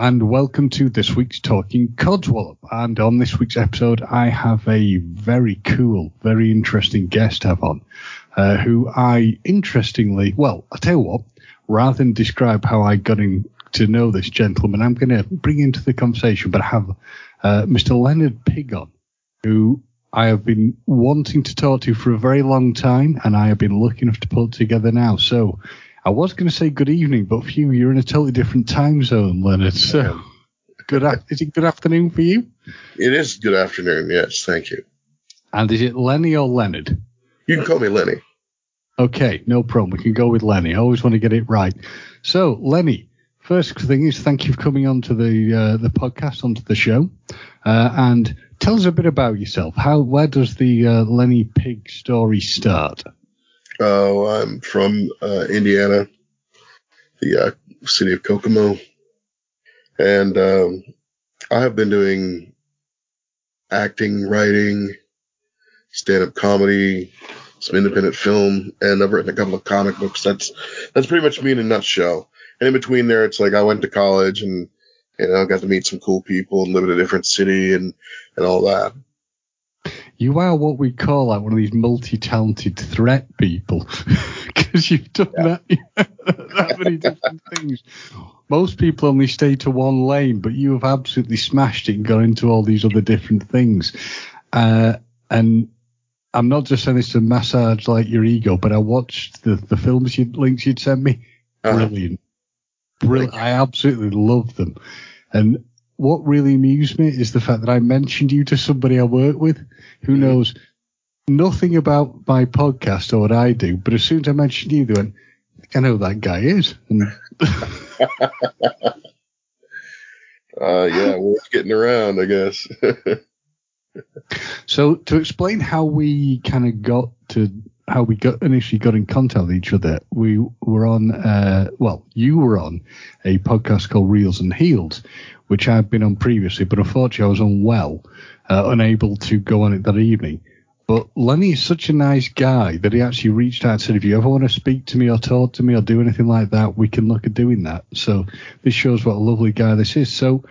And welcome to this week's Talking Codswallop. And on this week's episode, I have a very cool, very interesting guest have on, uh, who I interestingly, well, I tell you what, rather than describe how I got in to know this gentleman, I'm going to bring into the conversation, but I have uh, Mr. Leonard Pigg on, who I have been wanting to talk to for a very long time, and I have been lucky enough to put together now. So I was going to say good evening, but for you, you're in a totally different time zone, Leonard. So, good. Is it good afternoon for you? It is good afternoon. Yes, thank you. And is it Lenny or Leonard? You can call me Lenny. Okay, no problem. We can go with Lenny. I always want to get it right. So, Lenny, first thing is thank you for coming on to the uh, the podcast, onto the show, uh, and tell us a bit about yourself. How where does the uh, Lenny Pig story start? Oh, I'm from uh, Indiana, the uh, city of Kokomo, and um, I have been doing acting, writing, stand-up comedy, some independent film, and I've written a couple of comic books. That's that's pretty much me in a nutshell. And in between there, it's like I went to college and you know got to meet some cool people and live in a different city and and all that. You are what we call like one of these multi-talented threat people because you've done yeah. that, that many different things. Most people only stay to one lane, but you have absolutely smashed it and gone into all these other different things. Uh, and I'm not just saying this to massage like your ego, but I watched the, the films you links you'd sent me. Uh-huh. Brilliant. Brilliant. I absolutely love them. And what really amused me is the fact that I mentioned you to somebody I work with who knows nothing about my podcast or what I do, but as soon as I mentioned you, they went, I know who that guy is. Uh, yeah, we're getting around, I guess. so to explain how we kind of got to how we got initially got in contact with each other, we were on uh, well, you were on a podcast called Reels and Heels, which I had been on previously, but unfortunately I was unwell, uh, unable to go on it that evening. But Lenny is such a nice guy that he actually reached out and said, if you ever want to speak to me or talk to me or do anything like that, we can look at doing that. So this shows what a lovely guy this is. So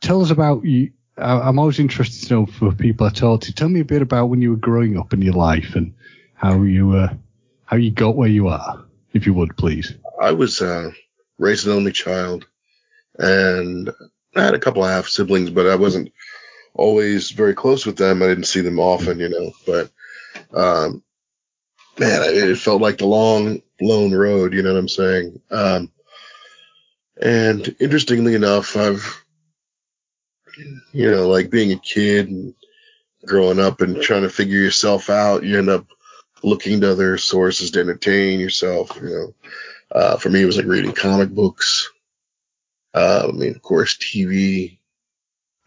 tell us about you. I'm always interested to know for people I talk to. Tell me a bit about when you were growing up in your life and how you uh, how you got where you are, if you would, please. I was uh, raised an only child and I had a couple of half siblings, but I wasn't always very close with them. I didn't see them often, you know, but, um, man, it felt like the long, lone road, you know what I'm saying? Um, and interestingly enough, I've, you know, like being a kid and growing up and trying to figure yourself out, you end up looking to other sources to entertain yourself, you know. Uh, for me, it was like reading comic books, uh, I mean, of course, TV.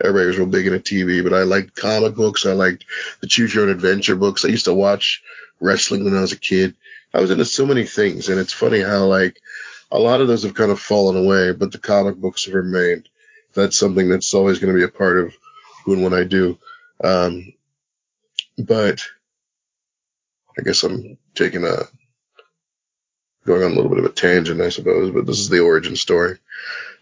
Everybody was real big into TV, but I liked comic books. I liked the Choose Your Own Adventure books. I used to watch wrestling when I was a kid. I was into so many things, and it's funny how like a lot of those have kind of fallen away, but the comic books have remained. That's something that's always going to be a part of who and what I do. Um, but I guess I'm taking a going on a little bit of a tangent, I suppose, but this is the origin story.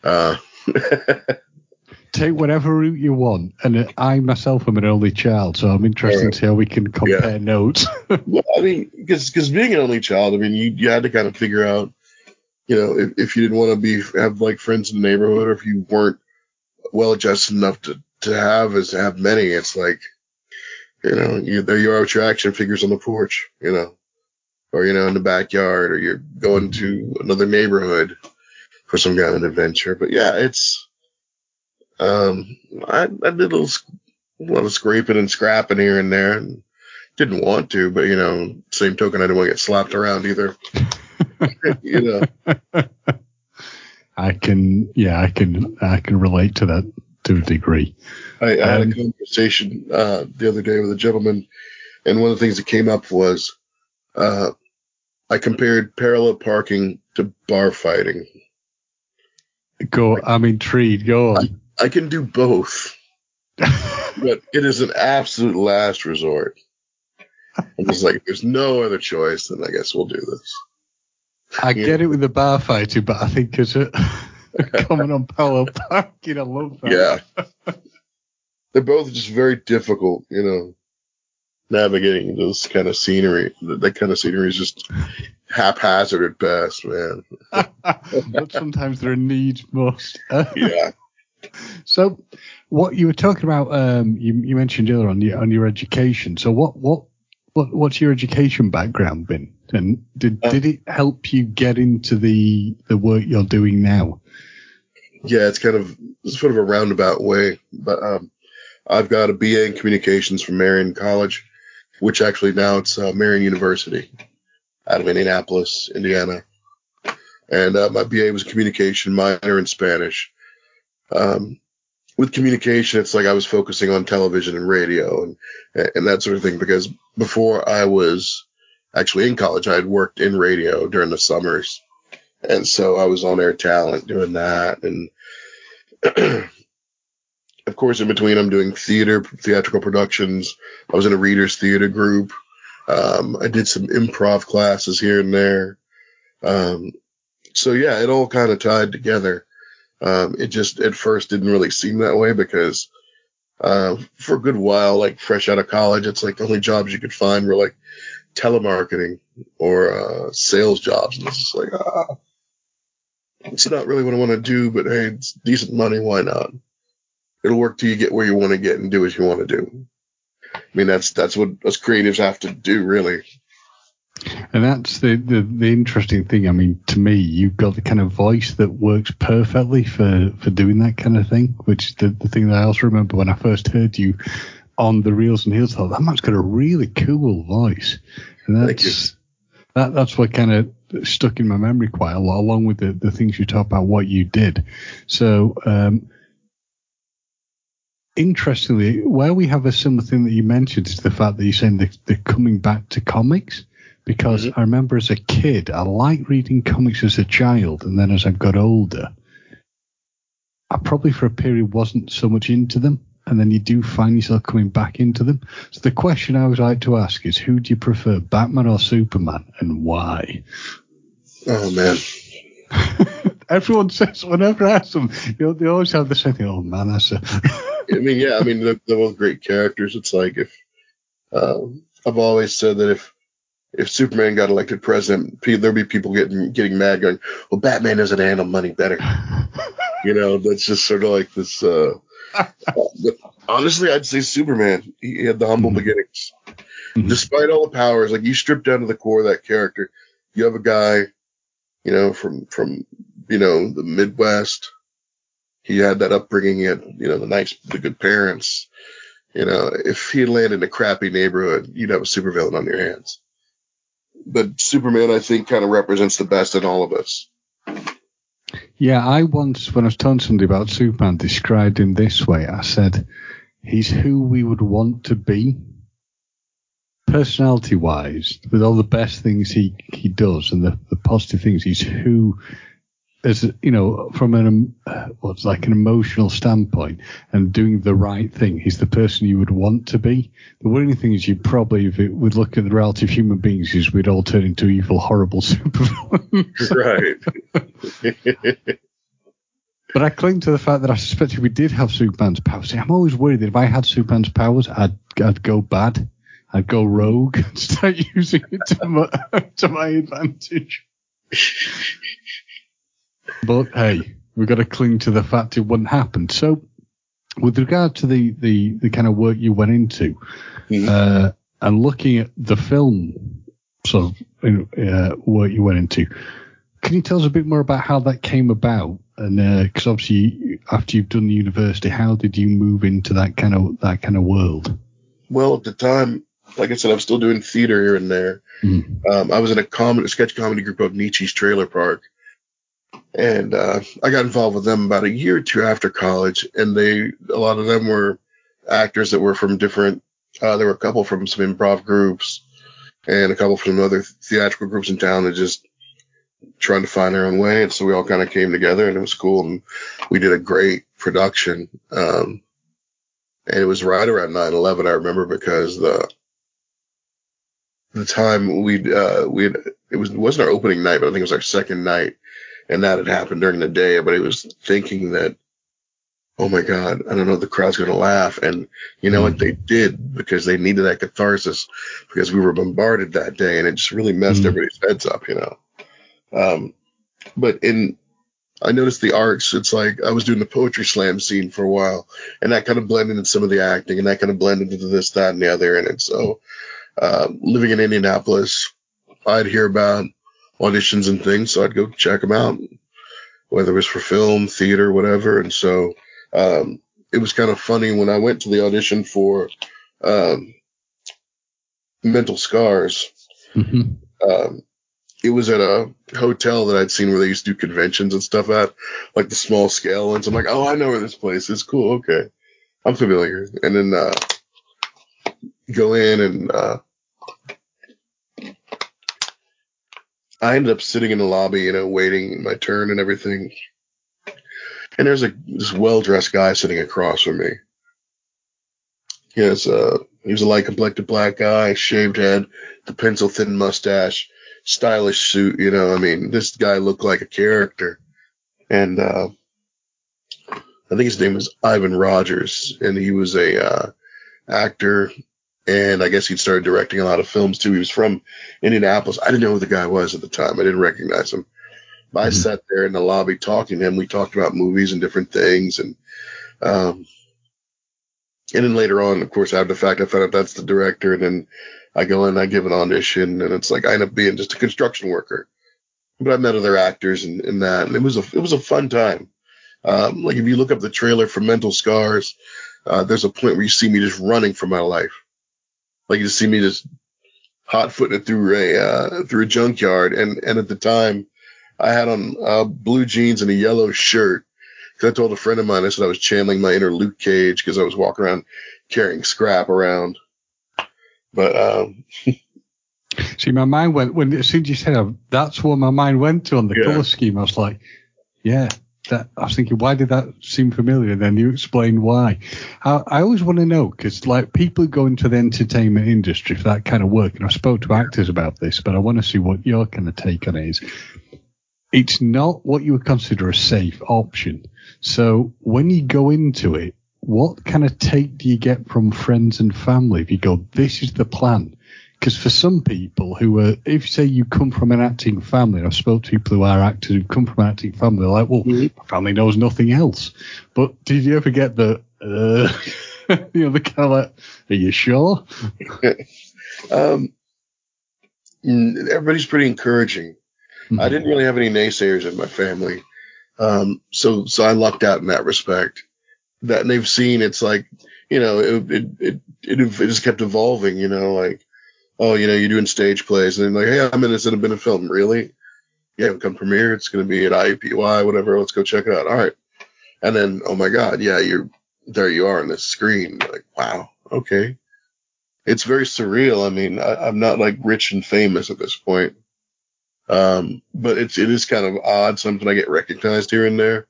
Uh, take whatever route you want. And I myself am an only child, so I'm interested Right. to see how we can compare notes. Well, I mean, because being an only child, I mean, you you had to kind of figure out, you know, if, if you didn't want to be have like friends in the neighborhood, or if you weren't well adjusted enough to to have as have many, it's like, you know, you there you are with your action figures on the porch, you know, or you know in the backyard, or you're going to another neighborhood for some kind of adventure. But yeah, it's um, I, I did a little, a lot of scraping and scrapping here and there, and didn't want to, but you know, same token, I didn't want to get slapped around either. you know, I can, yeah, I can, I can relate to that to a degree. I, I had Um, a conversation uh, the other day with a gentleman, and one of the things that came up was uh, I compared parallel parking to bar fighting. Go, I'm intrigued. Go on. I can do both, but it is an absolute last resort. I'm just like, there's no other choice, then I guess we'll do this. I get it with the bar fighting, but I think as a comment on parallel parking, I love that. Yeah. They're both just very difficult, you know, navigating this kind of scenery. That, kind of scenery is just haphazard at best, man. but sometimes there are needs must. Uh, Yeah. So, what you were talking about, um, you, you mentioned earlier on your on your education. So, what what what what's your education background been, and did Uh, did it help you get into the the work you're doing now? Yeah, it's kind of it's sort of a roundabout way, but um, I've got a BA in communications from Marian College, which actually now it's uh, Marian University out of Indianapolis, Indiana. And uh, my BA was communication, minor in Spanish. Um, with communication, it's like I was focusing on television and radio and and that sort of thing because before I was actually in college, I had worked in radio during the summers. And so I was on air talent doing that. And of course, in between, I'm doing theater, theatrical productions. I was in a readers theater group. Um, I did some improv classes here and there. Um, so yeah, it all kind of tied together. Um, it just at first didn't really seem that way because, uh, for a good while, like fresh out of college, it's like the only jobs you could find were like telemarketing or, uh, sales jobs. And it's like, ah, it's not really what I want to do, but hey, it's decent money. Why not? It'll work till you get where you want to get and do what you want to do. I mean, that's, that's what us creatives have to do, really. And that's the, the the interesting thing. I mean, to me, you've got the kind of voice that works perfectly for for doing that kind of thing. Which the the thing that I also remember when I first heard you on the Reels and Heels, thought that man's got a really cool voice, and that's that that's what kind of stuck in my memory quite a lot, along with the the things you talk about what you did. So. um Interestingly, where we have a similar thing that you mentioned is the fact that you're saying that they're coming back to comics because Mhm. I remember as a kid, I liked reading comics as a child, and then as I got older, I probably for a period wasn't so much into them, and then you do find yourself coming back into them. So the question I would like to ask is, who do you prefer, Batman or Superman, and why? Oh man. Everyone says whenever I ask them, you know, they always have the same thing. Oh man, that's a I mean, yeah, I mean, they're, they're both great characters. It's like if, um, I've always said that if, if Superman got elected president, there'd be people getting, getting mad going, well, Batman doesn't handle money better. you know, that's just sort of like this, uh, honestly, I'd say Superman. He had the humble Mhm. beginnings. Mhm. Despite all the powers, like you strip down to the core of that character, you have a guy, you know, from, from, you know, the Midwest. He had that upbringing. He had, you know, the nice, the good parents. You know, if he had landed in a crappy neighborhood, you'd have a supervillain on your hands. But Superman, I think, kind of represents the best in all of us. Yeah, I once, when I was telling somebody about Superman, described him this way. I said, he's who we would want to be, personality wise, with all the best things he, he does and the, the positive things. He's who, as you know, from an um, uh, what's like an emotional standpoint and doing the right thing, he's the person you would want to be. The worrying thing is, you probably, if it would look at the reality of human beings, is we'd all turn into evil, horrible supervillains. Right. But I cling to the fact that I suspect if we did have Superman's powers, see, I'm always worried that if I had Superman's powers, I'd I'd go bad, I'd go rogue, and start using it to my to my advantage. But hey, we've got to cling to the fact it wouldn't happen. So, with regard to the the, the kind of work you went into, Mhm. uh, and looking at the film sort of uh, work you went into, can you tell us a bit more about how that came about? And because obviously, after you've done the university, how did you move into that kind of that kind of world? Well, at the time, like I said, I'm still doing theater here and there. Mm. Um, I was in a comedy, sketch comedy group of Nietzsche's Trailer Park, and uh, I got involved with them about a year or two after college. And they, a lot of them were actors that were from different. Uh, there were a couple from some improv groups, and a couple from other theatrical groups in town that just trying to find their own way. And so we all kind of came together, and it was cool. And we did a great production. Um, and it was right around 9/11. I remember because the the time we uh we it was it wasn't our opening night, but I think it was our second night, and that had happened during the day. But it was thinking that, oh my god, I don't know, the crowd's gonna laugh, and you know what they did because they needed that catharsis because we were bombarded that day, and it just really messed Mhm. everybody's heads up, you know. Um, but in I noticed the arts. It's like I was doing the poetry slam scene for a while, and that kind of blended into some of the acting, and that kind of blended into this, that, and the other. And it's so uh, living in Indianapolis, I'd hear about auditions and things, so I'd go check them out, whether it was for film, theater, whatever. And so um, it was kind of funny when I went to the audition for um, Mental Scars. Mhm. Um, it was at a hotel that I'd seen where they used to do conventions and stuff at, like the small scale ones. I'm like, oh, I know where this place is. Cool. Okay. I'm familiar. And then, uh, go in and, uh, I ended up sitting in the lobby, you know, waiting my turn and everything. And there's a this well dressed guy sitting across from me. He has uh he was a light complected black guy, shaved head, the pencil thin mustache, stylish suit, you know, I mean, this guy looked like a character. And uh I think his name was Ivan Rogers, and he was a uh actor and I guess he'd started directing a lot of films too. He was from Indianapolis. I didn't know who the guy was at the time. I didn't recognize him. But I Mhm. sat there in the lobby talking to him. We talked about movies and different things, and um, and then later on, of course, after the fact, I found out that's the director, and then I go in, I give an audition, and it's like I end up being just a construction worker. But I met other actors and, and that, and it was a it was a fun time. Um, like if you look up the trailer for Mental Scars, uh, there's a point where you see me just running for my life. Like you just see me just hot footing it through a uh, through a junkyard, and and at the time, I had on uh, blue jeans and a yellow shirt. Because I told a friend of mine, I said I was channeling my inner Luke Cage because I was walking around carrying scrap around. But um, See, my mind went when as soon as you said that's what my mind went to on the Yeah. color scheme. I was like, yeah. That, I was thinking, why did that seem familiar? Then you explained why. I, I always want to know because, like, people go into the entertainment industry for that kind of work, and I spoke to actors about this, but I want to see what your kind of take on it is. It's not what you would consider a safe option. So when you go into it, what kind of take do you get from friends and family if you go, this is the plan? Because for some people who are, if you say you come from an acting family, I've spoken to people who are actors who come from an acting family, they're like, well, Mhm. my family knows nothing else. But did you ever get the, uh, you know, the kind of like, are you sure? um, everybody's pretty encouraging. Mm-hmm. I didn't really have any naysayers in my family. Um, so, so I lucked out in that respect. That and they've seen it's like, you know, it, it, it, it, it just kept evolving, you know, like, oh, you know, you're doing stage plays and then like, hey, I'm in this in a bit of film. Really? Yeah, come premiere. It's going to be at IUPUI, whatever. Let's go check it out. All right. And then, oh my God. Yeah, you're there. You are on this screen. Like, wow. Okay. It's very surreal. I mean, I, I'm not like rich and famous at this point. Um, but it's, it is kind of odd. Something I get recognized here and there.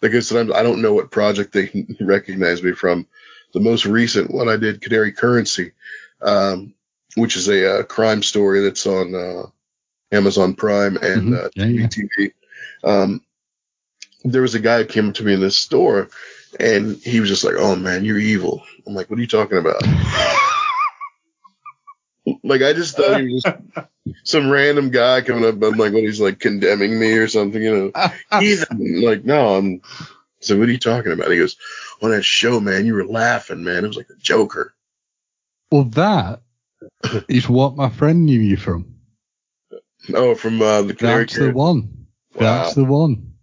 Like I'm, I don't know what project they recognize me from. The most recent one I did, Canary Currency, um, which is a, uh crime story that's on uh, Amazon Prime and Mhm. uh, Yeah, yeah. TV. Um, there was a guy who came up to me in this store, and he was just like, "Oh man, you're evil." I'm like, "What are you talking about?" like I just thought he was just some random guy coming up. I'm like, what? He's like condemning me or something, you know? Heathen. Like, no, I'm. So what are you talking about? He goes, on that show, man, you were laughing, man. It was like the Joker. Well, that is what my friend knew you from. Oh, from uh, the Canary That's the one. Wow. That's the one.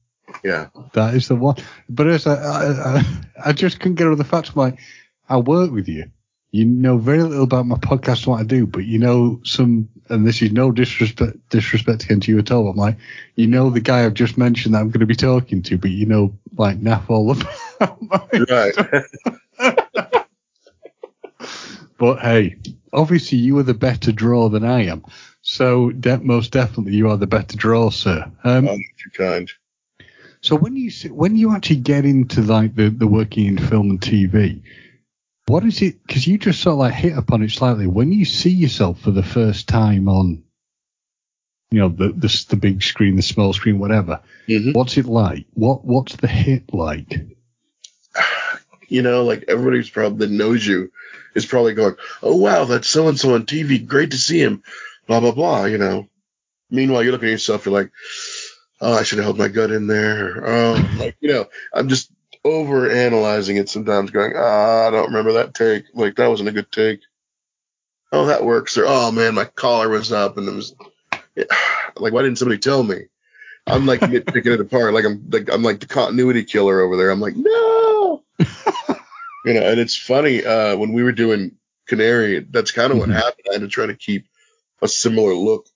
Yeah. That is the one. But as I, I, I, just couldn't get over the fact of like, I work with you. You know very little about my podcast and what I do, but you know some, and this is no disrespect, disrespect against you at all. I'm like, you know the guy I've just mentioned that I'm going to be talking to, but you know, like, naff all about my Right. But hey, obviously you are the better draw than I am. So de- most definitely you are the better draw, sir. Um, I'm too kind. so when you when you actually get into like the, the working in film and TV, what is it? Because you just sort of like hit upon it slightly. When you see yourself for the first time on, you know, the the, the big screen, the small screen, whatever. Mhm. What's it like? What what's the hit like? You know, like everybody's probably that knows you is probably going, "Oh wow, that's so and so on TV. Great to see him." Blah blah blah. You know. Meanwhile, you're looking at yourself. You're like, "Oh, I should have held my gut in there." Oh, like you know, I'm just over analyzing it sometimes, going, "Ah, I don't remember that take. Like that wasn't a good take." Oh, that works. Or oh man, my collar was up and it was like, why didn't somebody tell me? I'm like nitpicking it apart. Like I'm like I'm like the continuity killer over there. I'm like, no. you know, and it's funny, uh, when we were doing Canary, that's kind of what Mhm. happened. I had to try to keep a similar look.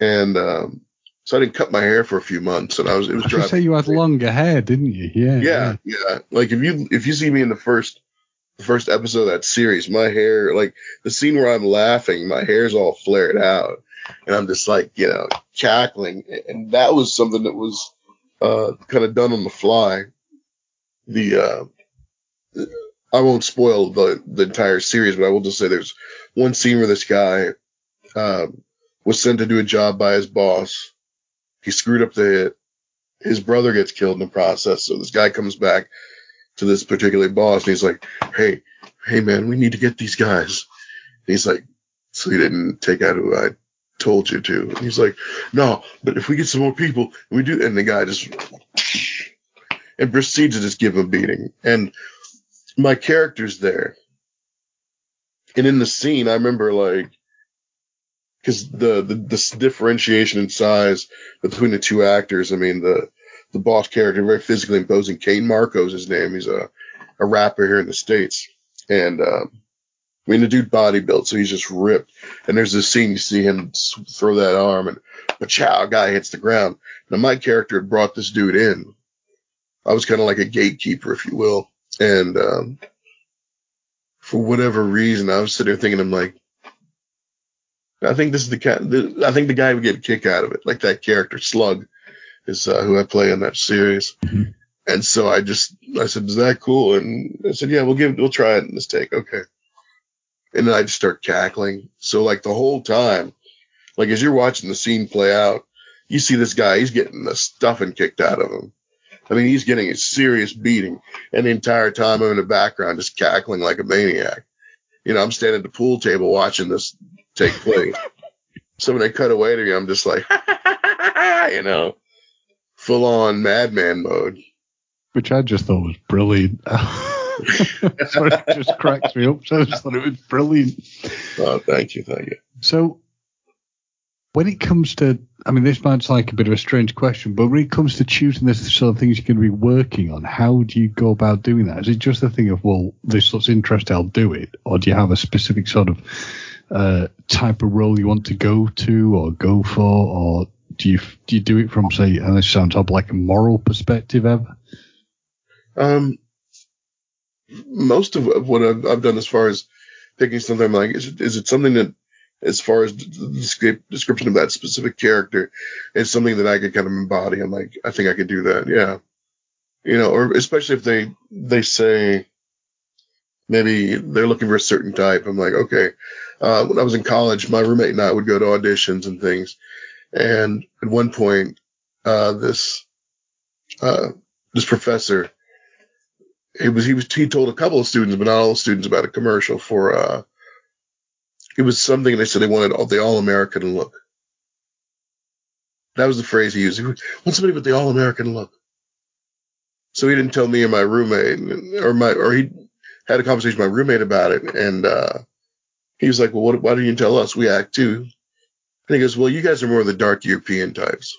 And um so I didn't cut my hair for a few months and I was it was I should say you had longer hair, didn't you? Yeah. yeah, yeah. Like if you if you see me in the first the first episode of that series, my hair like the scene where I'm laughing, my hair's all flared out, and I'm just like you know cackling, and that was something that was uh kind of done on the fly. The uh I won't spoil the the entire series, but I will just say there's one scene where this guy um, was sent to do a job by his boss. He screwed up the hit his brother gets killed in the process. So this guy comes back to this particular boss and he's like, Hey, hey man, we need to get these guys. And he's like, So you didn't take out who I told you to. And he's like, No, but if we get some more people we do and the guy just and proceeds to just give a beating. And my character's there. And in the scene, I remember like because the, the differentiation in size between the two actors. I mean, the the boss character, very physically imposing. Kane Marco's his name. He's a a rapper here in the states, and um, I mean the dude body built, so he's just ripped. And there's this scene you see him throw that arm, and a chow guy hits the ground. Now my character had brought this dude in. I was kind of like a gatekeeper, if you will, and um, for whatever reason, I was sitting there thinking, I'm like. I think this is the. The, I think the guy would get a kick out of it, like that character Slug is uh, who I play in that series. Mhm. And so I just I said, "Is that cool?" And I said, "Yeah, we'll give we'll try it in this take, okay." And then I just start cackling. So like the whole time, like as you're watching the scene play out, you see this guy. He's getting the stuffing kicked out of him. I mean, he's getting a serious beating, and the entire time I'm in the background just cackling like a maniac. You know, I'm standing at the pool table watching this take place. so when they cut away to me, I'm just like, you know, full on madman mode. which I just thought was brilliant. Sorry, it just cracks me up. So I just thought it was brilliant. Oh, thank you, thank you. So, when it comes to, I mean, this might sound like a bit of a strange question, but when it comes to choosing the sort of things you're going to be working on, how do you go about doing that? Is it just a thing of, well, this looks interesting, I'll do it, or do you have a specific sort of uh, type of role you want to go to or go for, or do you do you do it from, say, and this sounds odd, like a moral perspective ever? Um, most of what I've, I've done as far as picking something like, is it, is it something that, as far as the description of that specific character, is something that I could kind of embody? I'm like, I think I could do that. Yeah. You know, or especially if they, they say, maybe they're looking for a certain type. I'm like, okay. Uh, when I was in college, my roommate and I would go to auditions and things. And at one point, uh, this uh, this professor. It was he was he told a couple of students, but not all students, about a commercial for. It was something they said they wanted all, the all American look. That was the phrase he used. He want somebody with the all American look. So he didn't tell me or my roommate, or my or he had a conversation with my roommate about it, and uh, he was like, "Well, what, why didn't you tell us? We act too." And he goes, "Well, you guys are more of the dark European types,"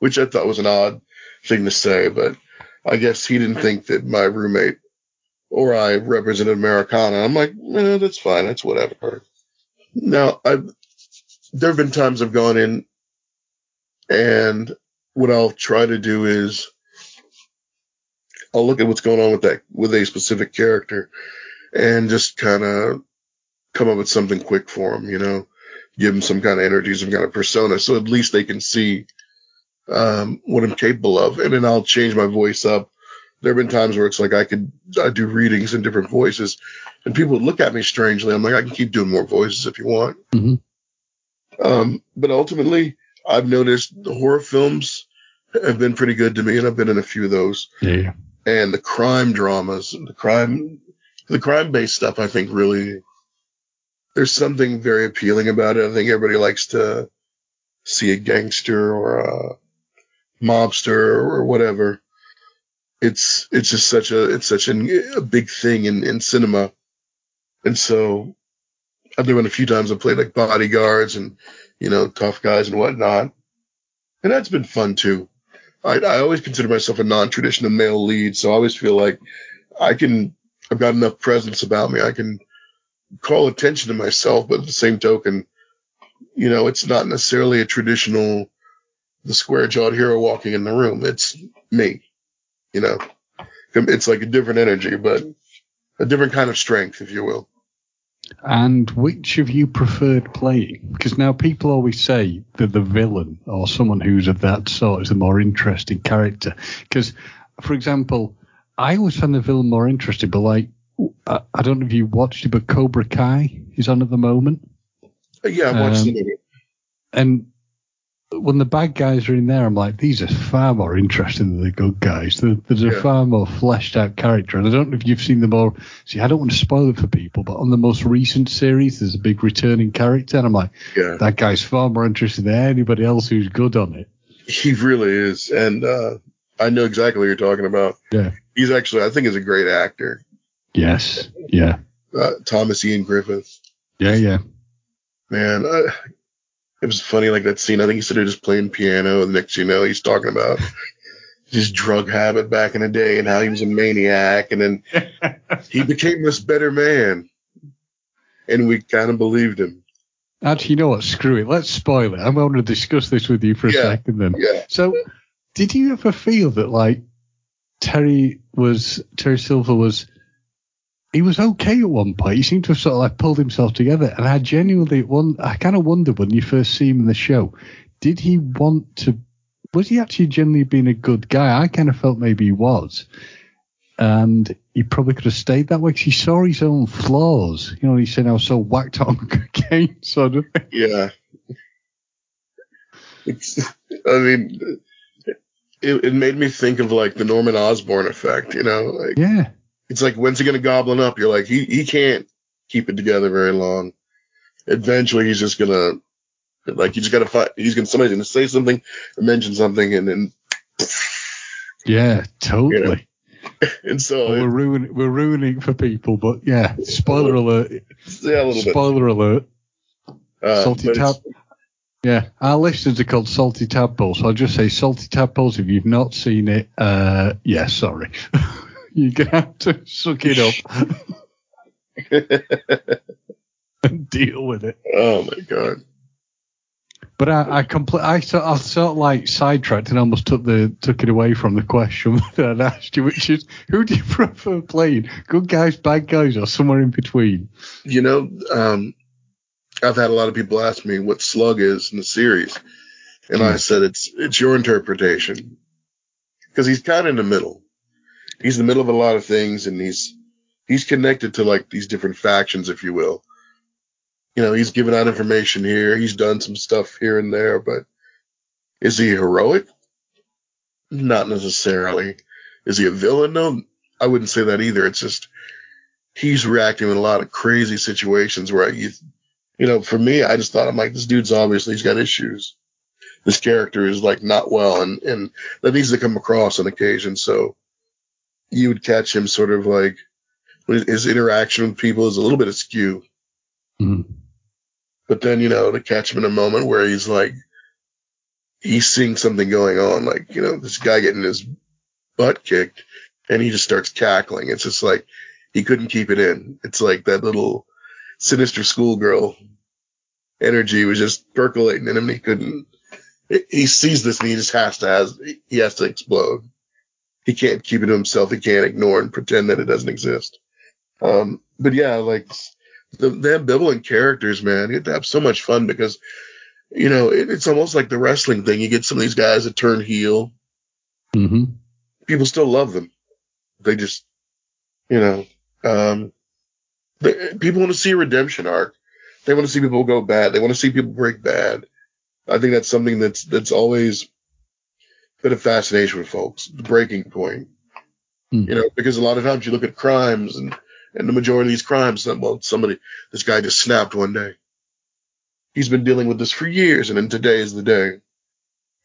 which I thought was an odd thing to say, but I guess he didn't think that my roommate or I represented Americana. I'm like, eh, that's fine, that's whatever. Now, I've there have been times I've gone in, and what I'll try to do is I'll look at what's going on with that with a specific character and just kind of come up with something quick for them, you know, give them some kind of energy, some kind of persona, so at least they can see um, what I'm capable of, and then I'll change my voice up. There have been times where it's like I could I do readings in different voices, and people would look at me strangely. I'm like, I can keep doing more voices if you want. Mhm. Um, but ultimately, I've noticed the horror films have been pretty good to me, and I've been in a few of those yeah. and the crime dramas, the crime, the crime based stuff, I think really, there's something very appealing about it. I think everybody likes to see a gangster or a mobster or whatever. It's, it's just such a, it's such a, a big thing in, in cinema. And so I've done it a few times. I've played like bodyguards and, you know, tough guys and whatnot. And that's been fun too. I, I always consider myself a non-traditional male lead, so I always feel like I can, I've got enough presence about me. I can call attention to myself, but at the same token, you know, it's not necessarily a traditional, the square jawed hero walking in the room. It's me, you know, it's like a different energy, but a different kind of strength, if you will. And which of you preferred playing? Because now people always say that the villain or someone who's of that sort is a more interesting character. Because, for example, I always found the villain more interesting, but like, I, I don't know if you watched it, but Cobra Kai is on at the moment. Yeah, I've watched Um, the movie. And when the bad guys are in there, I'm like, these are far more interesting than the good guys. There- There's a Yeah. far more fleshed out character. And I don't know if you've seen the more. See, I don't want to spoil it for people, but on the most recent series, there's a big returning character. And I'm like, Yeah, that guy's far more interesting than anybody else who's good on it. he really is. And, uh, I know exactly what you're talking about. Yeah. He's actually, I think he's a great actor. Yes. Yeah. Uh, Thomas Ian Griffith. Yeah. Yeah. Man, uh, it was funny, like that scene. I think he started just playing piano, and the next you know, he's talking about his drug habit back in the day and how he was a maniac, and then he became this better man, and we kind of believed him. Actually, you know what? Screw it. Let's spoil it. I'm going to discuss this with you for a Yeah. second then. Yeah, So, did you ever feel that like Terry was Terry Silver was he was okay at one point. He seemed to have sort of like pulled himself together, and I genuinely one I kind of wondered when you first see him in the show, did he want to? Was he actually genuinely being a good guy? I kind of felt maybe he was, and he probably could have stayed that way because he saw his own flaws. You know, he said I was so whacked on cocaine, sort of. thing. yeah. It's, I mean, it, it made me think of like the Norman Osborn effect, you know, like Yeah, it's like when's he gonna goblin up? You're like he he can't keep it together very long. Eventually, he's just gonna like you just gotta fight. He's gonna somebody's gonna say something mention something, and then yeah, totally. and so Well, we're ruining we're ruining for people, but yeah, spoiler alert. yeah, a little bit. Spoiler alert. Uh, Salty tab. Yeah, our listeners are called Salty Tadpoles, so I'll just say Salty Tadpoles. If you've not seen it, uh, yeah, sorry, you're gonna have to suck it up and deal with it. oh my god. But I, I compl- I sort, I sort of like sidetracked and almost took the took it away from the question that I'd asked you, which is, who do you prefer playing, good guys, bad guys, or somewhere in between? You know, um, I've had a lot of people ask me what Slug is in the series, and I said it's it's your interpretation because he's kind of in the middle. He's in the middle of a lot of things, and he's he's connected to like these different factions, if you will. You know, he's given out information here. He's done some stuff here and there, but is he heroic? Not necessarily. Is he a villain? No, I wouldn't say that either. It's just he's reacting in a lot of crazy situations where you, you know, for me, I just thought I'm like, this dude's obviously he's got issues. This character is like not well, and and that needs to come across on occasion. So you would catch him sort of like his interaction with people is a little bit askew. Mhm. But then, you know, to catch him in a moment where he's like, he's seeing something going on, like, you know, this guy getting his butt kicked and he just starts cackling. It's just like, he couldn't keep it in. It's like that little sinister schoolgirl energy was just percolating in him. And he couldn't, he sees this and he just has to, has, he has to explode. He can't keep it to himself. He can't ignore and pretend that it doesn't exist. Um, but yeah, like the, the ambivalent characters, man, you get to have so much fun because, you know, it, it's almost like the wrestling thing. You get some of these guys that turn heel. hmm People still love them. They just, you know, um, they, people want to see a redemption arc. They want to see people go bad. They want to see people break bad. I think that's something that's, that's always been of fascination with folks, the breaking point. Hmm. You know, because a lot of times you look at crimes and, and the majority of these crimes, well, somebody, this guy just snapped one day. He's been dealing with this for years, and then today is the day.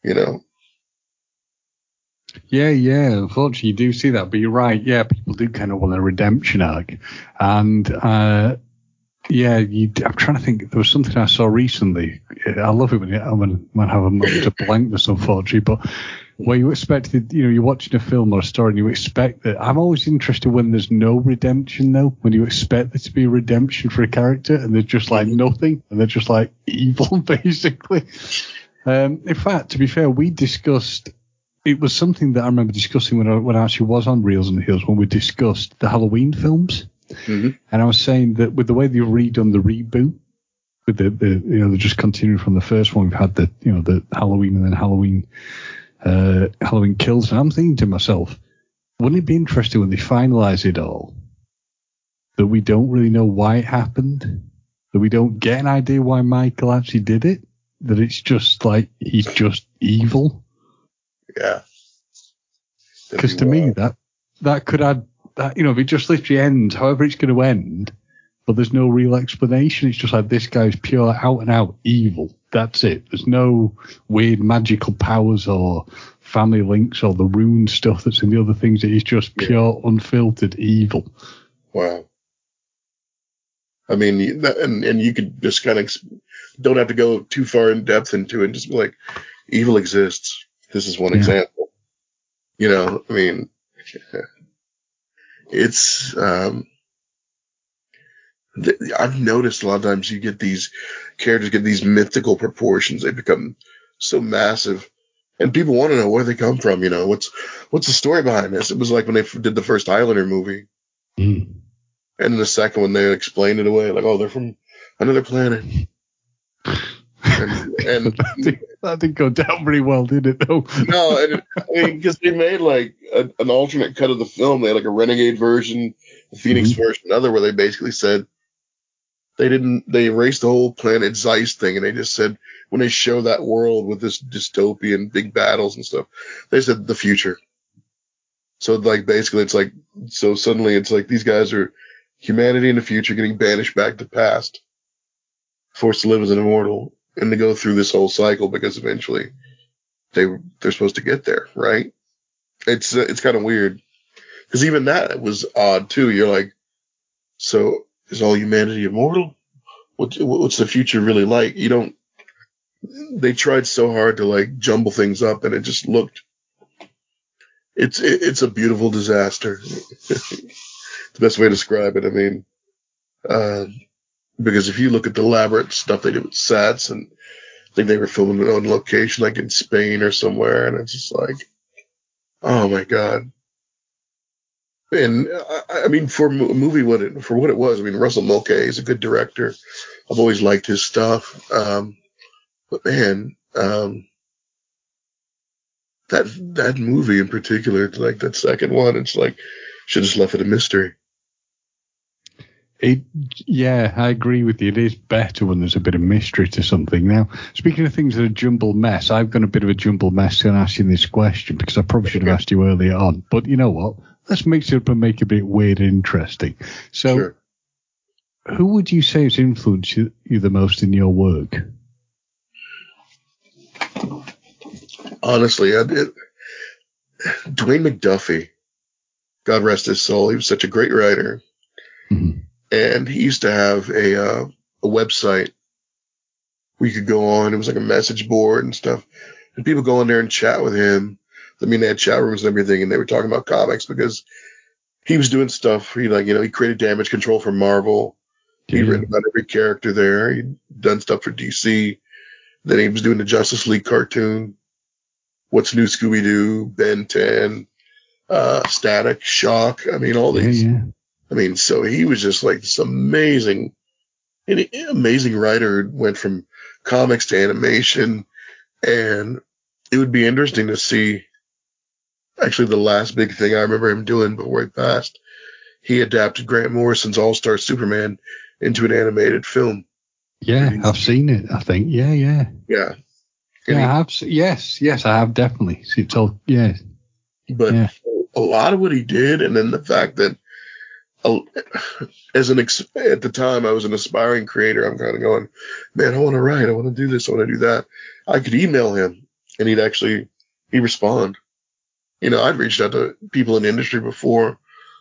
You know, Yeah, yeah. Unfortunately, you do see that, but you're right. Yeah, people do kind of want a redemption arc, and uh, yeah, you, I'm trying to think. There was something I saw recently. I love it when, you, when, when I have a moment of blankness, unfortunately, but where you expect, that, you know, you're watching a film or a story and you expect that. I'm always interested when there's no redemption, though. When you expect there to be a redemption for a character and there's just like nothing, and they're just like evil, basically. Um, in fact, to be fair, we discussed it was something that I remember discussing when I, when I actually was on Reels and the Heels when we discussed the Halloween films. Mhm. And I was saying that with the way they've redone the reboot, with the, the you know, they're just continuing from the first one, we've had the, you know, the Halloween and then Halloween, uh, Halloween kills. And I'm thinking to myself, wouldn't it be interesting when they finalize it all that we don't really know why it happened? That we don't get an idea why Michael actually did it? That it's just like, he's just evil? yeah. Because be to me, that that could add that you know if it just literally ends, however it's going to end, but there's no real explanation. It's just like this guy's pure out and out evil. That's it. There's no weird magical powers or family links or the rune stuff that's in the other things. It is just Yeah. pure unfiltered evil. Wow. I mean, that- and and you could just kind of don't have to go too far in depth into it. Just be like, evil exists. This is one Yeah. example. You know, I mean, it's um, th- I've noticed a lot of times you get these characters get these mythical proportions. They become so massive, and people want to know where they come from. You know, what's what's the story behind this? It was like when they f- did the first Highlander movie. Mm. And in the second one, they explained it away, like, oh, they're from another planet. And, and that, didn't, that didn't go down very well, did it? Though. no, and, I mean, because they made like a, an alternate cut of the film. They had like a renegade version, a Phoenix version, another where they basically said they didn't, they erased the whole planet Zeist thing, and they just said when they show that world with this dystopian big battles and stuff, they said the future. So like basically, it's like so suddenly it's like these guys are humanity in the future getting banished back to past, forced to live as an immortal, and to go through this whole cycle because eventually they they're supposed to get there, right? It's it's kind of weird because even that was odd too. You're like, so is all humanity immortal? What what's the future really like? You don't. They tried so hard to like jumble things up, and it just looked. It's it, it's a beautiful disaster. the best way to describe it. I mean, uh, because if you look at the elaborate stuff they did with sets, and I think they were filming it on location, like in Spain or somewhere, and it's just like, oh my god. And I, I mean, for a movie, what it for what it was, I mean, Russell Mulcahy is a good director. I've always liked his stuff. Um, but man, um, that that movie in particular, like that second one, it's like should have just left it a mystery. It, yeah, I agree with you. It is better when there's a bit of mystery to something. Now, speaking of things that are jumbled mess, I've got a bit of a jumbled mess in asking this question because I probably should have asked you earlier on. But you know what? Let's mix it up and make it a bit weird and interesting. So, Sure. who would you say has influenced you, you the most in your work? Honestly, I did. Dwayne McDuffie, God rest his soul, he was such a great writer. Mhm. And he used to have a, uh, a website where you could go on. It was like a message board and stuff. And people go in there and chat with him. I mean, they had chat rooms and everything, and they were talking about comics because he was doing stuff. He like, you know, he created damage control for Marvel. He'd written about every character there. He'd done stuff for DC. Then he was doing the Justice League cartoon. What's New Scooby Doo, Ben 10, uh, Static, Shock. I mean, all these. yeah. I mean, so he was just like this amazing, an amazing writer. Who went from comics to animation, and it would be interesting to see. Actually, the last big thing I remember him doing before he passed, he adapted Grant Morrison's All Star Superman into an animated film. Yeah, I've seen it. I think. Yeah, yeah. Yeah, And Yeah, I have. Yes, yes, I have definitely. So It's all. Yeah, but Yeah. a lot of what he did, and then the fact that. uh, As an ex- at the time, I was an aspiring creator. I'm kind of going, man, I want to write, I want to do this, I want to do that. I could email him, and he'd actually he'd respond. You know, I'd reached out to people in the industry before,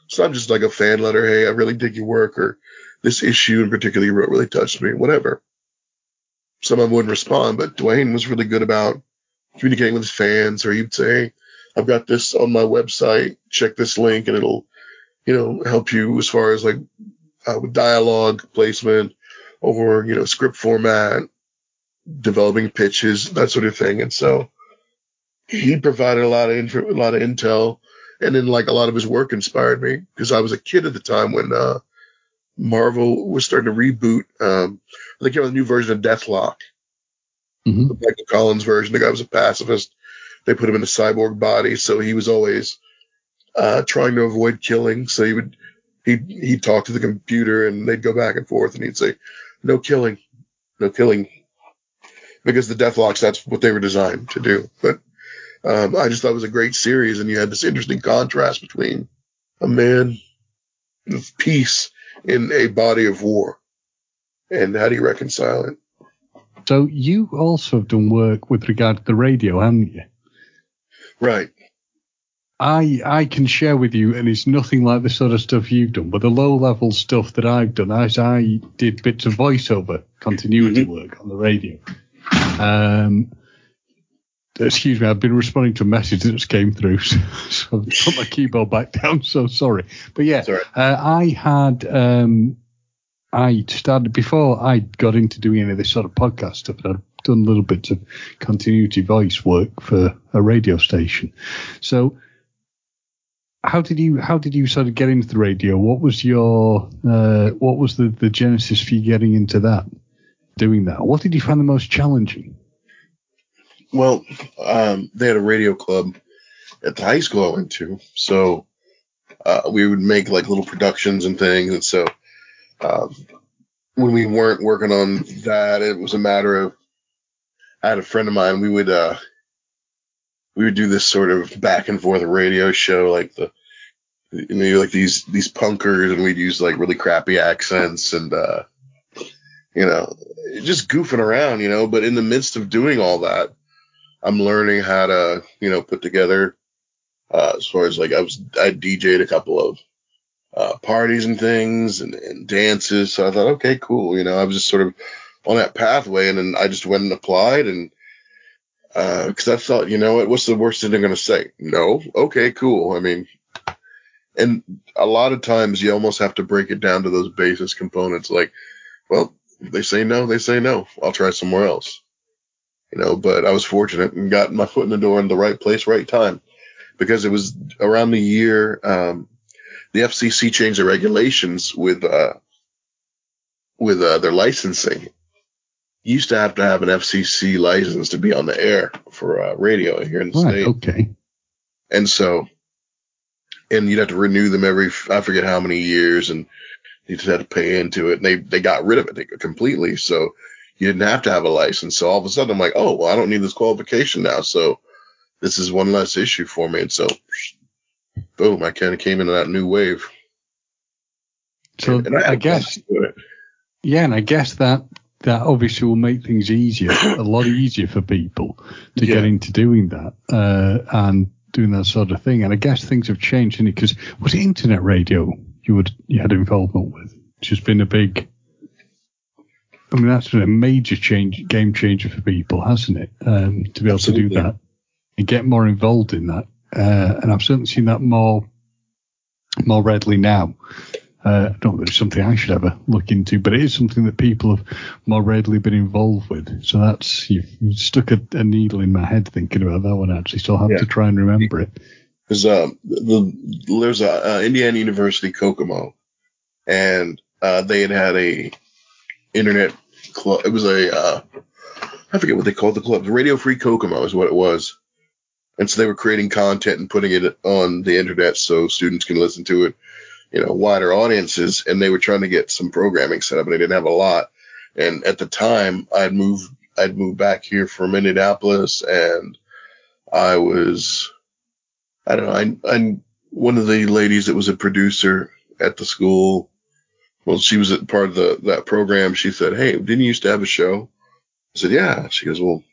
so I'm just like a fan letter. Hey, I really dig your work, or this issue in particular you wrote really touched me. Whatever. Someone wouldn't respond, but Dwayne was really good about communicating with his fans, or he'd say, "I've got this on my website. Check this link, and it'll, you know, help you as far as like uh, with dialogue placement, or you know, script format, developing pitches, that sort of thing." And so he provided a lot of info, a lot of intel, and then like a lot of his work inspired me because I was a kid at the time when uh, Marvel was starting to reboot. Um, they came out with a new version of Deathlok, Mhm. the Michael Collins version. The guy was a pacifist. They put him in a cyborg body, so he was always uh, trying to avoid killing. So he would he he'd talk to the computer, and they'd go back and forth, and he'd say, "No killing, no killing," because the Deathloks that's what they were designed to do. But um, I just thought it was a great series, and you had this interesting contrast between a man of peace in a body of war, and how do you reconcile it? So you also have done work with regard to the radio, haven't you? Right. I I can share with you, and it's nothing like the sort of stuff you've done, but the low level stuff that I've done, as I did bits of voiceover continuity work on the radio. Um, excuse me, I've been responding to a message that just came through, so, so I've put my keyboard back down. So sorry, but yeah, right. uh, I had um, I started before I got into doing any of this sort of podcast stuff. I'd done a little bits of continuity voice work for a radio station. So, how did you how did you sort of get into the radio? What was your uh, what was the the genesis for you getting into that, doing that? What did you find the most challenging? Well, um, they had a radio club at the high school I went to, so uh, we would make like little productions and things. And so um, when we weren't working on that, it was a matter of I had a friend of mine. We would uh, we would do this sort of back and forth radio show, like the you know like these these punkers, and we'd use like really crappy accents and uh, you know just goofing around, you know. But in the midst of doing all that. I'm learning how to, you know, put together, uh, as far as like I was, I DJ'd a couple of, uh, parties and things and, and dances. So I thought, okay, cool. You know, I was just sort of on that pathway and then I just went and applied and, uh, cause I thought, you know what, what's the worst thing they're going to say? No. Okay, cool. I mean, and a lot of times you almost have to break it down to those basis components. Like, well, they say no, they say no. I'll try somewhere else you know, but I was fortunate and got my foot in the door in the right place, right time, because it was around the year um, the FCC changed the regulations with uh, with uh, their licensing. You used to have to have an FCC license to be on the air for uh, radio here in the Right, state, okay. and so, and you'd have to renew them every I forget how many years, and You just had to pay into it, and they they got rid of it completely. So you didn't have to have a license. So all of a sudden, I'm like, oh, well, I don't need this qualification now. So this is one less issue for me. And so, boom, I kind of came into that new wave. So And I, I guess fun doing it. Yeah, and I guess that that obviously will make things easier, a lot easier for people to get into doing that uh, and doing that sort of thing. And I guess things have changed, because was it internet radio you would you had involvement with, which has been a big. I mean, that's been a major change, game changer for people, hasn't it? Um, to be able to do that and get more involved in that. Uh, and I've certainly seen that more, more readily now. Uh, I don't think it's something I should ever look into, but it is something that people have more readily been involved with. So that's you've, you've stuck a, a needle in my head thinking about that one. Actually, so I'll have Yeah. to try and remember it. Because um, the, there's a uh, Indiana University Kokomo, and uh, they had had a internet club. It was a uh, I forget what they called the club. Radio Free Kokomo is what it was. And so they were creating content and putting it on the internet so students can listen to it, you know, wider audiences. And they were trying to get some programming set up, and they didn't have a lot. And at the time, I'd moved I'd moved back here from Indianapolis, and I was I don't know. I, I one of the ladies that was a producer at the school. Well, she was at part of the that program. She said, "Hey, didn't you used to have a show?" I said, "Yeah." She goes, "Well,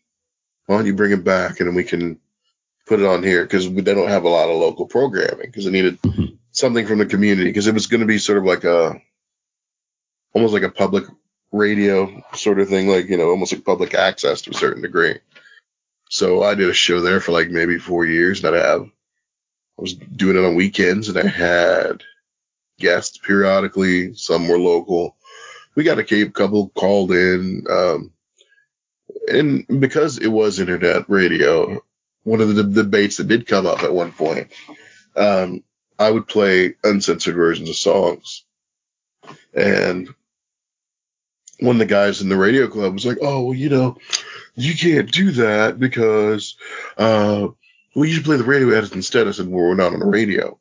why don't you bring it back and then we can put it on here because they don't have a lot of local programming because they needed Mhm. something from the community because it was going to be sort of like a almost like a public radio sort of thing, like you know, almost like public access to a certain degree." So I did a show there for like maybe four years, and I'd have I was doing it on weekends and I had guests periodically. Some were local. We got a couple called in. Um, and because it was internet radio, one of the debates that did come up at one point, um, I would play uncensored versions of songs. And one of the guys in the radio club was like, oh, well, you know, you can't do that because, uh, well, you should play the radio edits instead. I said, well, we're not on the radio.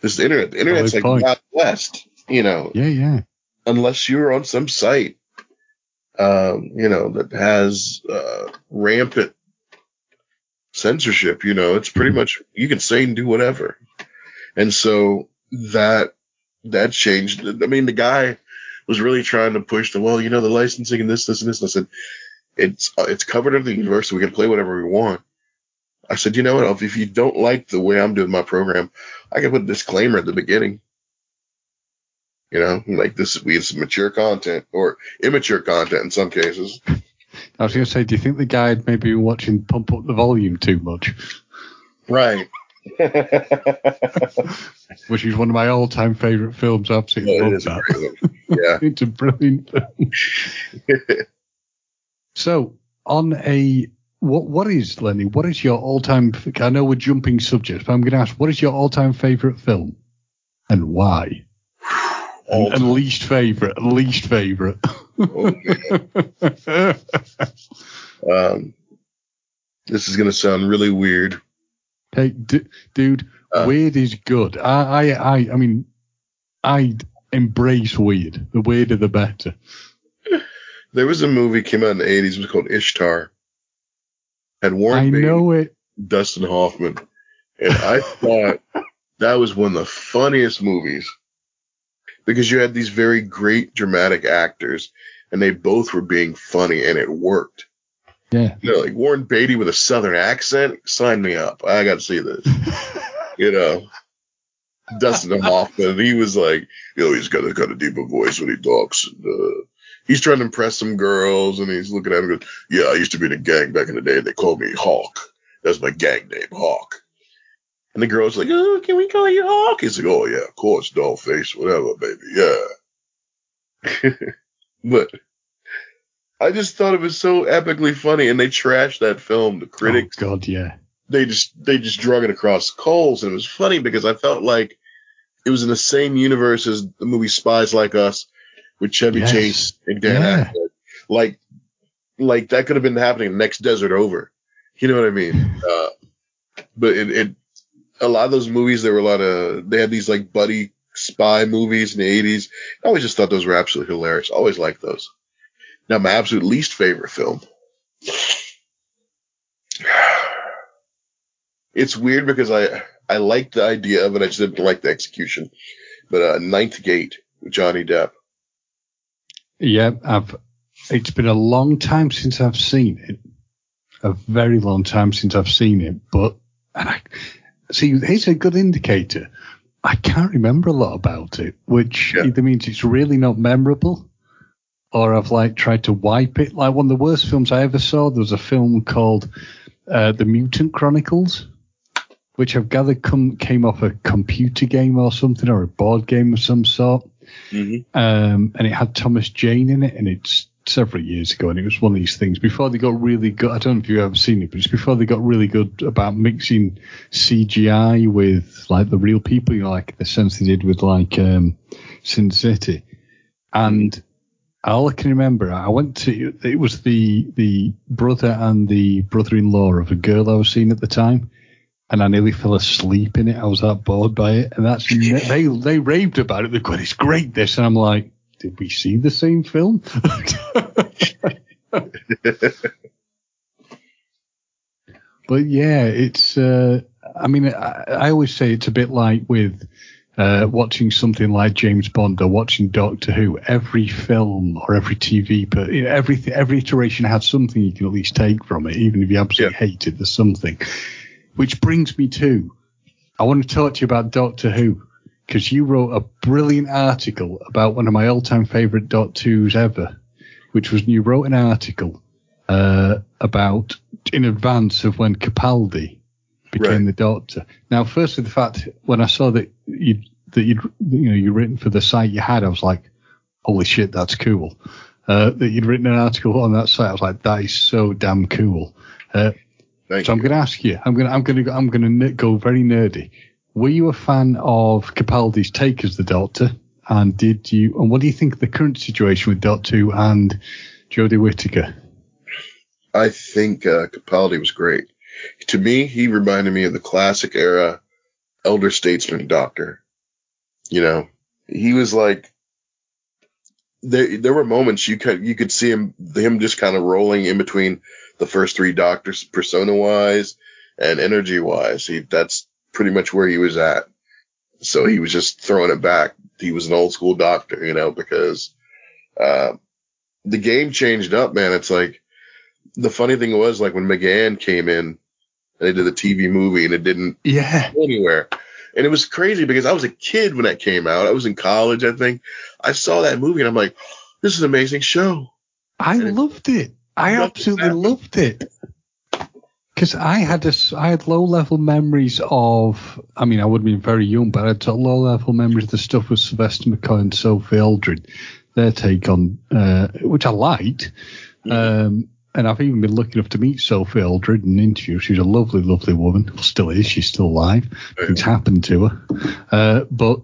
This is the internet. The internet's like point. Wild West, you know, Yeah, yeah. unless you're on some site, um, you know, that has, uh, rampant censorship, you know, it's pretty much, you can say and do whatever. And so that, that changed. I mean, the guy was really trying to push the, well, you know, the licensing and this, this, and this. And I said, it's, uh, it's covered under the university. We can play whatever we want. I said, you know what? If you don't like the way I'm doing my program, I can put a disclaimer at the beginning. You know, like this, we have some mature content or immature content in some cases. I was going to say, do you think the guy had maybe been watching Pump Up the Volume too much? Right. Which is one of my all-time favourite films. I absolutely it love is that. yeah. it's a brilliant film. So, on a what what is Lenny? What is your all-time? I know we're jumping subjects, but I'm going to ask, what is your all-time favourite film, and why? And, and least favourite, least favourite. Oh, man. Um, this is going to sound really weird. hey, d- dude, Uh. weird is good. I, I, I, I mean, I embrace weird. The weirder, the better. There was a movie came out in the 80s. It was called Ishtar. Had Warren I Beatty, know it. Dustin Hoffman. And I thought that was one of the funniest movies because you had these very great dramatic actors and they both were being funny and it worked. Yeah. You know, like Warren Beatty with a southern accent, sign me up. I got to see this. you know, Dustin Hoffman, he was like, you know, he's got a kind of deeper voice when he talks. And, uh, he's trying to impress some girls and he's looking at him and goes, yeah, I used to be in a gang back in the day. They called me Hawk. That's my gang name, Hawk. And the girl's like, oh, can we call you Hawk? He's like, oh, yeah, of course, doll face, whatever, baby, yeah. but I just thought it was so epically funny, and they trashed that film. The oh, critics, Oh, God, yeah. they just they just drug it across coals, and it was funny because I felt like it was in the same universe as the movie Spies Like Us with Chevy Yes. Chase and Dan Yeah. Aykroyd. Like, like that could have been happening next Desert Over. You know what I mean? Uh, but it, it, a lot of those movies, there were a lot of, they had these like buddy spy movies in the 80s. I always just thought those were absolutely hilarious. Always liked those. Now, my absolute least favorite film. It's weird because I I like the idea of it. I just didn't like the execution. But uh, Ninth Gate with Johnny Depp. Yeah, I've. It's been a long time since I've seen it. A very long time since I've seen it. But and I, see, here's a good indicator. I can't remember a lot about it, which Yeah. either means it's really not memorable, or I've like tried to wipe it. Like one of the worst films I ever saw. There was a film called uh, The Mutant Chronicles, which I've gathered come, came off a computer game or something, or a board game of some sort Mm-hmm. um, and it had Thomas Jane in it, and it's several years ago, and it was one of these things before they got really good. I don't know if you've ever seen it, but it's before they got really good about mixing CGI with like the real people, you know, like the sense they did with like um, Sin City, and all I can remember, I went to it was the the brother and the brother-in-law of a girl I was seeing at the time. And I nearly fell asleep in it. I was that bored by it, and that's they they raved about it. They're going, "It's great, this," and I'm like, "Did we see the same film?" but yeah, it's. Uh, I mean, I, I always say it's a bit like with uh, watching something like James Bond or watching Doctor Who. Every film or every TV, but you know, every every iteration has something you can at least take from it, even if you absolutely hate it. There's something. Which brings me to, I want to talk to you about Doctor Who because you wrote a brilliant article about one of my all-time favorite Doctor Who's ever, which was you wrote an article uh, about in advance of when Capaldi became Right. the Doctor. Now, firstly, the fact when I saw that you that you'd you know you written for the site you had, I was like, holy shit, that's cool. Uh, that you'd written an article on that site, I was like, that is so damn cool. Uh, Thank so I'm going to ask you. I'm going. to I'm going to. I'm going to go very nerdy. Were you a fan of Capaldi's take as the Doctor? And did you? And what do you think of the current situation with Doctor Who and Jodie Whittaker? I think uh, Capaldi was great. To me, he reminded me of the classic era elder statesman doctor. You know, he was like there. There were moments you could you could see him him just kind of rolling in between the first three doctors, persona wise and energy wise. He that's pretty much where he was at. So he was just throwing it back. He was an old school doctor, you know, because uh, the game changed up, man. It's like the funny thing was like when McGann came in and they did the TV movie and it didn't Yeah. go anywhere. And it was crazy because I was a kid when that came out. I was in college, I think. I saw that movie and I'm like, this is an amazing show. I And loved it. I absolutely loved it. Because I had a, s- I had low level memories of, I mean, I would have been very young, but I had low level memories of the stuff with Sylvester McCoy and Sophie Aldred, their take on, uh, which I liked. Um, and I've even been lucky enough to meet Sophie Aldred in an interview. She's a lovely, lovely woman. Well, still is. She's still alive. Things happened to her. Uh, but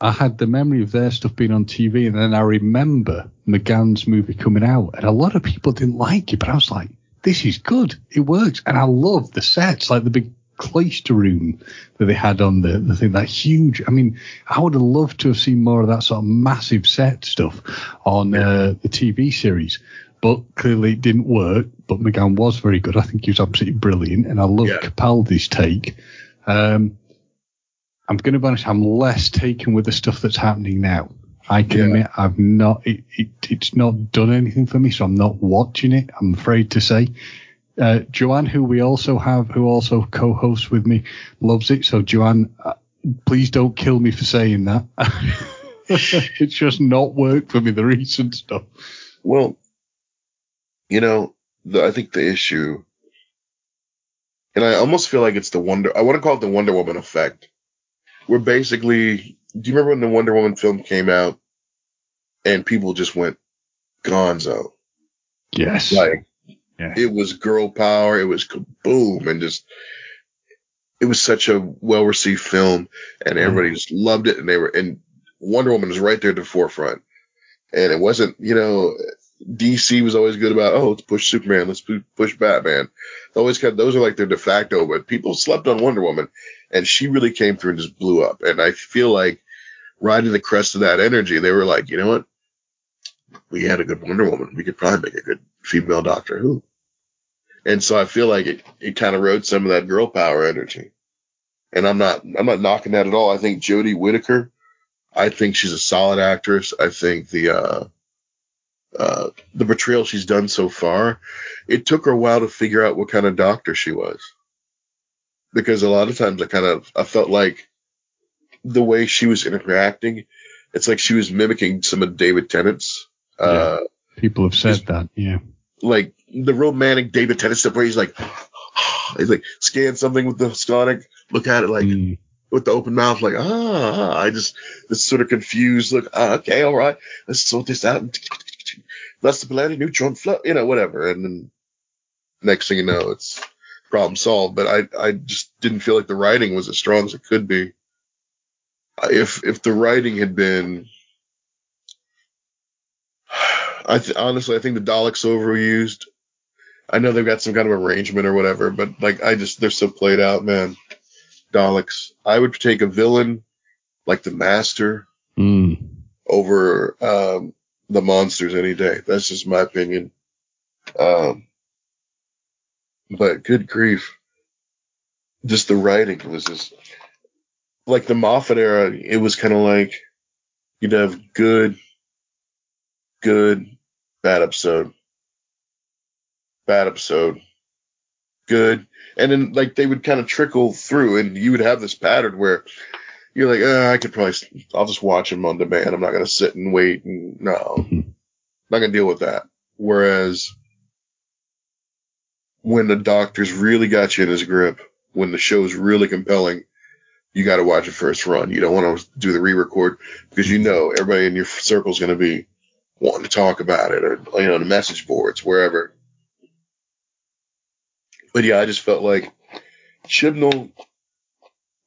I had the memory of their stuff being on TV, and then I remember McGann's movie coming out, and a lot of people didn't like it, but I was like, this is good. It works. And I love the sets, like the big cloister room that they had on the, the thing, that huge. I mean, I would have loved to have seen more of that sort of massive set stuff on uh, the TV series. But clearly it didn't work. But McGann was very good. I think he was absolutely brilliant. And I love Yeah. Capaldi's take. Um, I'm going to be honest, I'm less taken with the stuff that's happening now. I can Yeah. admit I've not, it, it, it's not done anything for me, so I'm not watching it, I'm afraid to say. Uh, Joanne, who we also have, who also co-hosts with me, loves it. So Joanne, uh, please don't kill me for saying that. it's just not worked for me, the recent stuff. Well, you know, the, I think the issue, and I almost feel like it's the Wonder, I want to call it the Wonder Woman effect. Where basically, do you remember when the Wonder Woman film came out and people just went gonzo? Yes. Like, Yeah. it was girl power, it was kaboom, and just, it was such a well received film, and everybody mm. just loved it, and they were, and Wonder Woman was right there at the forefront. And it wasn't, you know, DC was always good about, oh, let's push Superman, let's push Batman. They always kind those are like their de facto, but people slept on Wonder Woman, and she really came through and just blew up. And I feel like riding the crest of that energy, they were like, you know what? We had a good Wonder Woman. We could probably make a good female Doctor Who. And so I feel like it, it kind of rode some of that girl power energy. And I'm not, I'm not knocking that at all. I think Jodie Whittaker, I think she's a solid actress. I think the, uh, uh, the portrayal she's done so far, it took her a while to figure out what kind of doctor she was. Because a lot of times I kind of, I felt like the way she was interacting, it's like she was mimicking some of David Tennant's, uh, People have said that, yeah. like the romantic David Tennant stuff where he's like, he's like scan something with the sonic, look at it like Mm. with the open mouth, like ah, ah. I just this sort of confused look. Ah, okay, all right, let's sort this out. That's the planet neutron flow, you know, whatever. And then next thing you know, it's problem solved. But I I just didn't feel like the writing was as strong as it could be. If if the writing had been I th- honestly, I think the Daleks overused. I know they've got some kind of arrangement or whatever, but like I just they're so played out, man. Daleks. I would take a villain like the Master Mm. over um, the monsters any day. That's just my opinion. Um, but good grief, just the writing was just like the Moffat era. It was kind of like you'd have good, good, bad episode, bad episode, good, and then like they would kind of trickle through, and you would have this pattern where you're like, uh, I could probably, I'll just watch them on demand. I'm not gonna sit and wait, and no, not gonna deal with that. Whereas when the doctors really got you in his grip, when the show's really compelling, you got to watch it first run. You don't want to do the re-record because you know everybody in your circle is going to be wanting to talk about it or you know the message boards wherever. But yeah, I just felt like Chibnall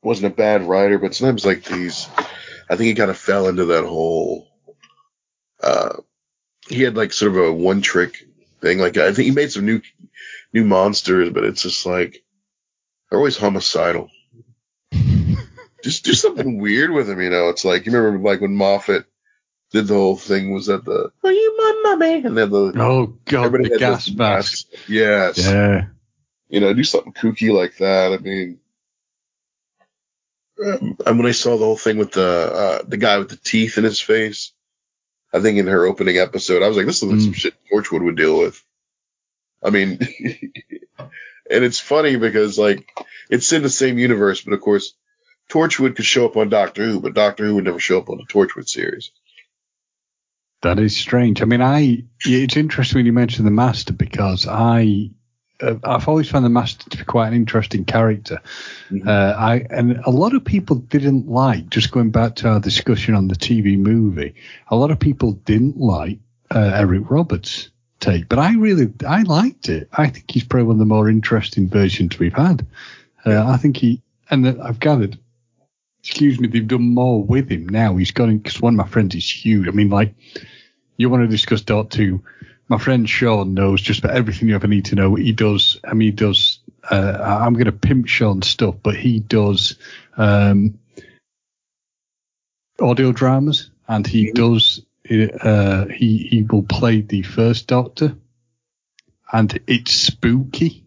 wasn't a bad writer, but sometimes like these, I think he kind of fell into that whole. Uh, he had like sort of a one trick thing. Like I think he made some new new monsters, but it's just like they're always homicidal. just do something weird with them, you know. It's like you remember like when Moffat did the whole thing was that the Are you my mommy? And then the Oh god, everybody the gas mask. Yes. Yeah. You know, do something kooky like that. I mean um, and when I saw the whole thing with the uh, the guy with the teeth in his face, I think in her opening episode, I was like, this looks like some Mm. shit Torchwood would deal with. I mean, and it's funny because like it's in the same universe, but of course, Torchwood could show up on Doctor Who, but Doctor Who would never show up on the Torchwood series. That is strange. I mean, I it's interesting when you mention the Master because I uh, I've always found the Master to be quite an interesting character. Mhm. Uh, I and a lot of people didn't like. Just going back to our discussion on the TV movie, a lot of people didn't like uh, Eric Roberts' take, but I really I liked it. I think he's probably one of the more interesting versions we've had. Uh, I think he and that I've gathered. Excuse me, they've done more with him now. He's gone because one of my friends is huge. I mean, like you want to discuss Dot 2. My friend Sean knows just about everything you ever need to know. He does, I mean, he does, uh, I'm going to pimp Sean's stuff, but he does, um, audio dramas and he does, uh, he, he will play the first Doctor and it's spooky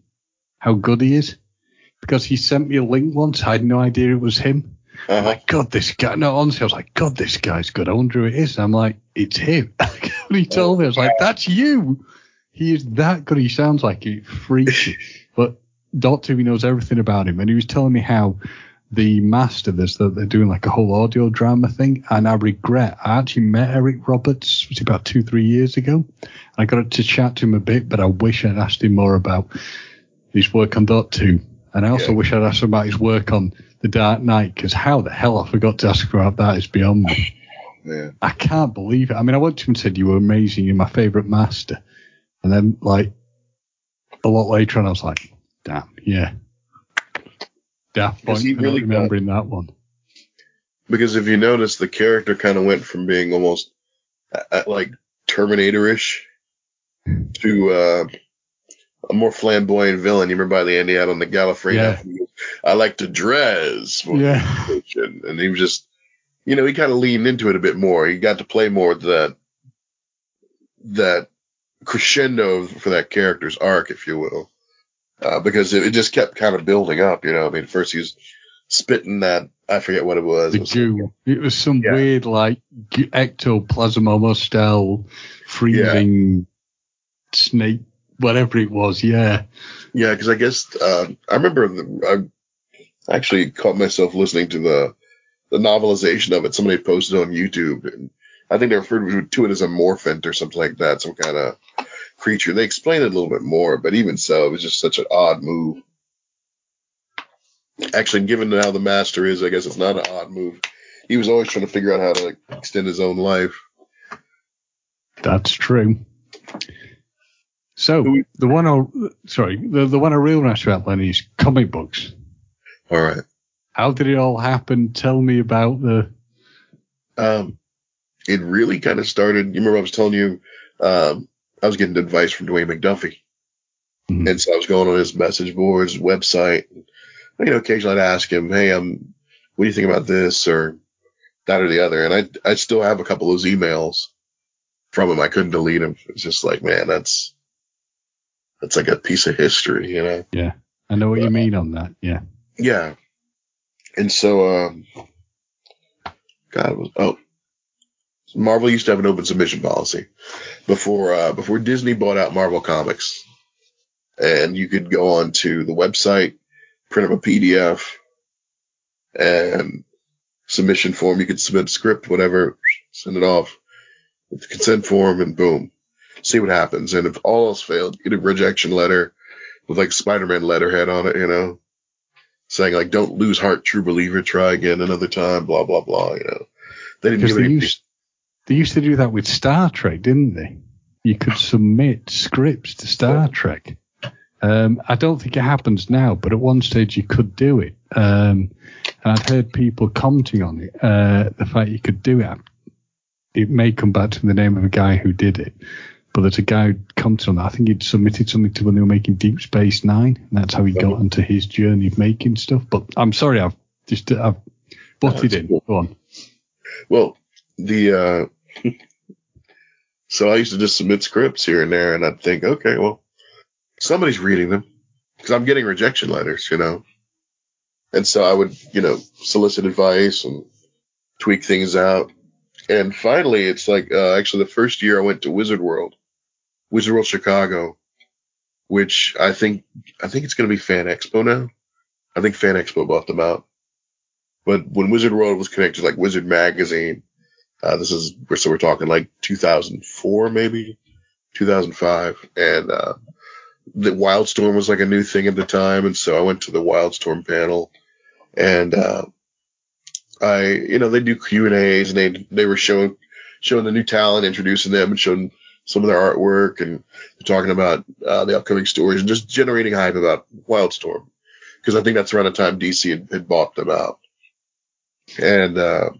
how good he is because he sent me a link once. I had no idea it was him. I'm Uh-huh. like, God, this guy. No, honestly, I was like, God, this guy's good. I wonder who it is. And I'm like, it's him. when he told me, I was like, that's you. He is that good. He sounds like it freaky. but Doctor, he knows everything about him. And he was telling me how the master, this that they're doing like a whole audio drama thing. And I regret, I actually met Eric Roberts, was about two, three years ago? and I got to chat to him a bit, but I wish I'd asked him more about his work on Dot 2. And I also Yeah. wish I'd asked him about his work on The Dark Knight, because how the hell I forgot to ask about that is beyond me. Yeah. I can't believe it. I mean, I went to him and said, You were amazing. You're my favourite master. And then, like, a lot later on, I was like, Damn, yeah. Daft Point he really remembering that one. Because if you notice, the character kind of went from being almost uh, like Terminator-ish to uh, a more flamboyant villain. You remember by the end he had on the Gallifrey? Yeah. outfit, he goes, I like to dress. for Yeah. And he was just, you know, he kind of leaned into it a bit more. He got to play more with that that crescendo for that character's arc, if you will, uh, because it, it, just kept kind of building up. You know, I mean, first he was spitting that I forget what it was. The it goo. It was some yeah. weird like ectoplasma style freezing yeah. snake, whatever it was. Yeah. Yeah, because I guess uh, I remember the, I actually caught myself listening to the the novelization of it. Somebody posted on YouTube, and I think they referred to it as a morphant or something like that, some kind of creature. They explained it a little bit more, but even so, it was just such an odd move. Actually, given how the master is, I guess it's not an odd move. He was always trying to figure out how to like, extend his own life. That's true. So the one, I, sorry, the the one I really want to about Lenny is comic books. All right. How did it all happen? Tell me about the. Um, it really kind of started. You remember I was telling you, um, I was getting advice from Dwayne McDuffie, mm-hmm. and so I was going on his message boards, website. You know, occasionally I'd ask him, "Hey, I'm, what do you think about this or that or the other?" And I I still have a couple of those emails from him. I couldn't delete them. It's just like, man, that's that's like a piece of history, you know? Yeah, I know what uh, you mean on that. Yeah. Yeah. And so, um, God, was, oh, Marvel used to have an open submission policy before, uh, before Disney bought out Marvel Comics. And you could go on to the website, print up a PDF, and submission form. You could submit a script, whatever, send it off with the consent form, and boom, see what happens. And if all else failed, get a rejection letter with like Spider-Man letterhead on it, you know, saying like, "Don't lose heart, true believer. Try again another time." Blah blah blah. You know, they didn't give they any. Used, they used to do that with Star Trek, didn't they? You could submit scripts to Star Trek. Um, I don't think it happens now, but at one stage you could do it. Um, and I've heard people commenting on it, uh, the fact you could do it. It may come back to the name of a guy who did it, but there's a guy who commented on that. I think he'd submitted something to when they were making Deep Space Nine, and that's how he got into his journey of making stuff. But I'm sorry, I've just I've butted in. Cool. Go on. Well, the uh, so I used to just submit scripts here and there, and I'd think, okay, well, somebody's reading them because I'm getting rejection letters, you know. And so I would, you know, solicit advice and tweak things out. And finally, it's like uh, actually the first year I went to Wizard World, Wizard World Chicago, which I think I think it's going to be Fan Expo now. I think Fan Expo bought them out. But when Wizard World was connected, like Wizard Magazine, uh, this is so we're talking like 2004 maybe, 2005, and uh, the Wildstorm was like a new thing at the time, and so I went to the Wildstorm panel, and uh, I, you know, they do Q and A's, and they they were showing showing the new talent, introducing them, and showing some of their artwork, and talking about uh, the upcoming stories, and just generating hype about Wildstorm, because I think that's around the time DC had, had bought them out. And uh,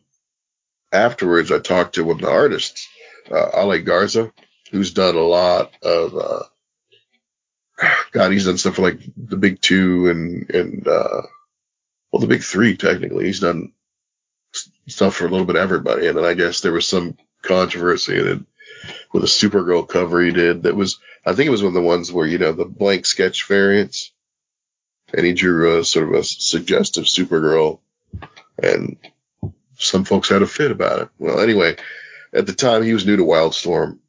afterwards, I talked to one of the artists, uh, Ale Garza, who's done a lot of. Uh, God, he's done stuff for like the big two and and uh, well, the big three technically. He's done stuff for a little bit of everybody. And then I guess there was some controversy that with a Supergirl cover he did that was, I think it was one of the ones where, you know, the blank sketch variants and he drew a sort of a suggestive Supergirl and some folks had a fit about it. Well, anyway, at the time he was new to Wildstorm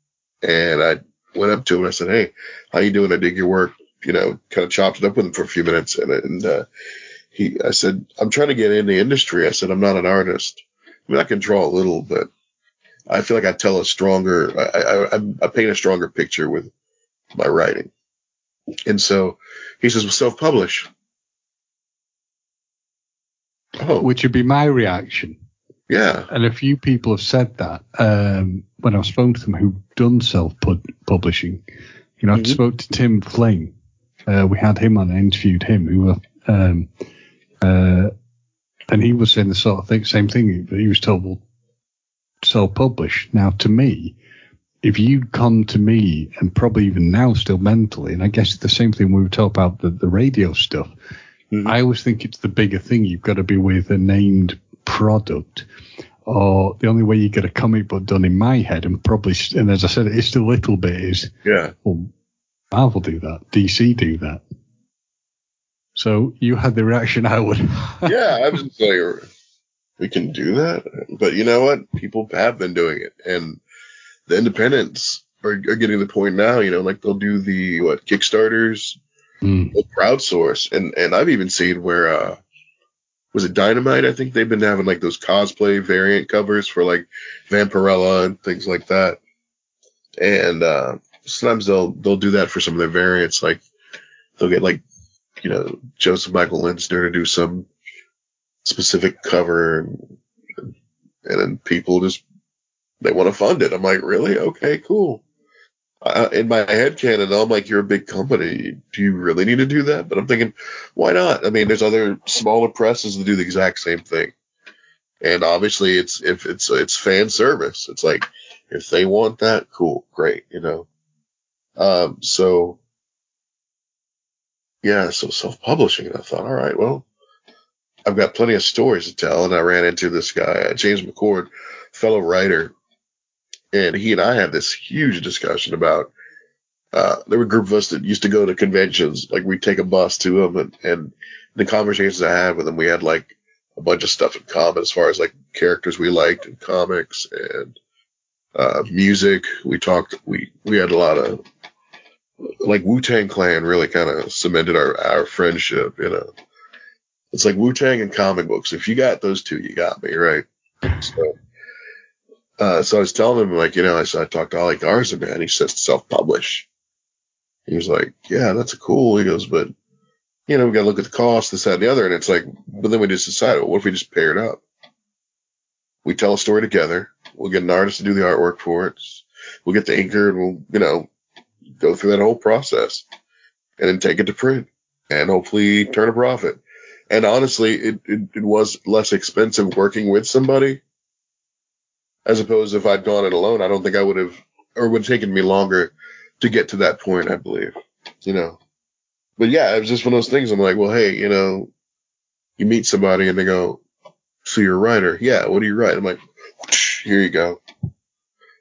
and I went up to him and I said, Hey, how you doing? I dig your work. You know, kind of chopped it up with him for a few minutes and, and, uh, he, I said, I'm trying to get in the industry. I said, I'm not an artist. I mean, I can draw a little, but I feel like I tell a stronger, I, I, I paint a stronger picture with my writing. And so he says, well, self-publish. Oh. Which would be my reaction. Yeah. And a few people have said that um, when I've spoken to them who've done self-publishing. You know, mm-hmm. I spoke to Tim Fling. Uh, we had him on and interviewed him, who um, uh, and he was saying the sort of thing, same thing. but He was told, well, self-publish. Now, to me, if you'd come to me and probably even now still mentally, and I guess it's the same thing we were talking about the, the radio stuff. Mm-hmm. I always think it's the bigger thing. You've got to be with a named product. or the only way you get a comic book done in my head, and probably, and as I said, it's a little bit is, Yeah. well, Marvel do that, DC do that. So you had the reaction I would. yeah, I was just like, we can do that. But you know what? People have been doing it, and the independents are, are getting the point now. You know, like they'll do the what Kickstarters, Mm. they'll crowdsource, and and I've even seen where uh was it Dynamite? I think they've been having like those cosplay variant covers for like Vampirella and things like that. And uh sometimes they'll they'll do that for some of their variants. Like they'll get like you know Joseph Michael Linsner to do some specific cover, and, and then people just they want to fund it. I'm like, really? Okay, cool. Uh, in my head canon, I'm like, you're a big company. Do you really need to do that? But I'm thinking, why not? I mean, there's other smaller presses that do the exact same thing. And obviously it's, if it's, it's fan service. It's like, if they want that, cool, great, you know? Um, so yeah, so self-publishing. And I thought, all right, well, I've got plenty of stories to tell. And I ran into this guy, uh, James McCord, fellow writer, and he and I had this huge discussion about. Uh, there were a group of us that used to go to conventions. Like we'd take a bus to them, and, and the conversations I had with them, we had like a bunch of stuff in common as far as like characters we liked and comics and uh, music. We talked. We we had a lot of like Wu Tang Clan really kind of cemented our our friendship. You know, it's like Wu Tang and comic books. If you got those two, you got me right. So. Uh, so I was telling him, like, you know, I I talked to Ale Garza, man. He says self publish. He was like, yeah, that's cool. He goes, but, you know, we got to look at the cost, this, that, and the other. And it's like, but then we just decided, well, what if we just pair it up? We tell a story together. We'll get an artist to do the artwork for it. We'll get the inker and we'll, you know, go through that whole process and then take it to print and hopefully turn a profit. And honestly, it, it, it was less expensive working with somebody as opposed to if I'd gone it alone, I don't think I would have, or would have taken me longer to get to that point, I believe, you know. But yeah, it was just one of those things. I'm like, well, hey, you know, you meet somebody and they go, so you're a writer. Yeah. What do you write? I'm like, here you go.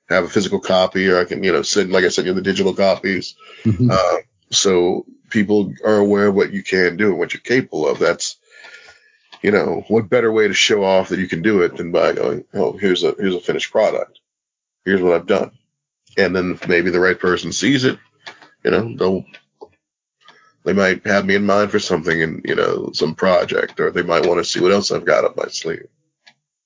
Have a physical copy or I can, you know, send, like I said, you know, the digital copies. Mhm. Uh, so people are aware of what you can do and what you're capable of. That's, you know, what better way to show off that you can do it than by going, oh, here's a here's a finished product. Here's what I've done. And then maybe the right person sees it, you know, they'll they might have me in mind for something in, you know, some project, or they might want to see what else I've got up my sleeve.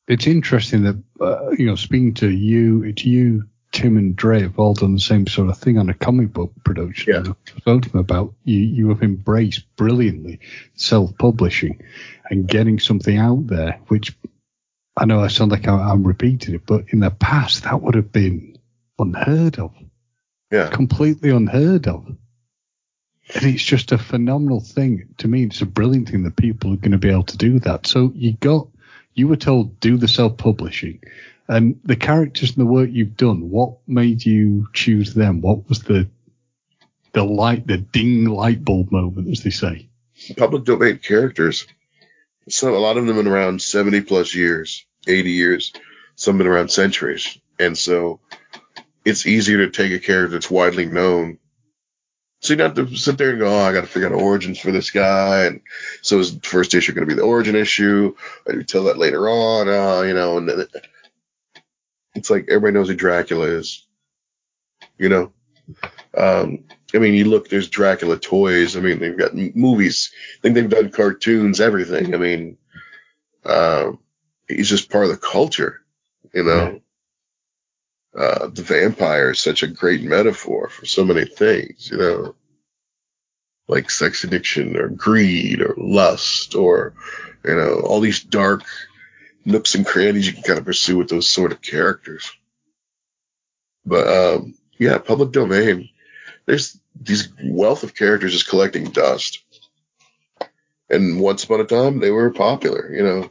It's interesting that uh, you know, speaking to you, it's you, Tim, and Dre have all done the same sort of thing on a comic book production. Yeah. I've spoken about you. You have embraced brilliantly self-publishing and getting something out there, which I know I sound like I'm repeating it, but in the past that would have been unheard of, Yeah. completely unheard of. And it's just a phenomenal thing. To me, it's a brilliant thing that people are going to be able to do that. So you got, you were told do the self-publishing, and the characters and the work you've done. What made you choose them? What was the the light, the ding light bulb moment, as they say? Public domain characters. So a lot of them have been around 70 plus years, 80 years, some been around centuries. And so it's easier to take a character that's widely known. So you don't have to sit there and go, oh, I got to figure out origins for this guy. And so is the first issue going to be the origin issue? I do tell that later on? Uh, you know, and it's like everybody knows who Dracula is, you know? Um, I mean, you look, there's Dracula toys. I mean, they've got m- movies. I think they've done cartoons, everything. I mean, um, he's just part of the culture, you know? Uh, the vampire is such a great metaphor for so many things, you know, like sex addiction or greed or lust or, you know, all these dark nooks and crannies you can kind of pursue with those sort of characters. But, um, yeah, public domain, there's these wealth of characters just collecting dust. And once upon a time, they were popular, you know.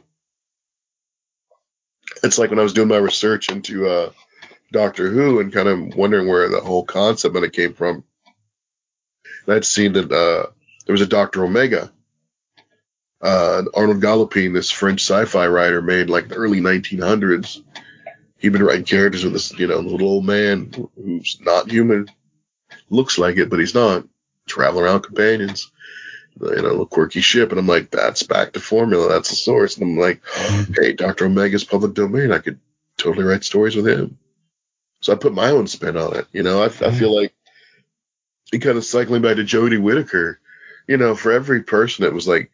It's like when I was doing my research into, uh, Doctor Who and kind of wondering where the whole concept of it came from. And I'd seen that uh, there was a Doctor Omega, uh, Arnould Galopin, this French sci-fi writer, made like the early 1900s. He'd been writing characters with this, you know, little old man who's not human, looks like it, but he's not. Traveling around companions, you know, a little quirky ship, and I'm like, that's back to formula. That's the source. And I'm like, hey, Doctor Omega's public domain. I could totally write stories with him. So I put my own spin on it. You know, I, I feel like it kind of cycling back to Jodie Whittaker. You know, for every person, it was like,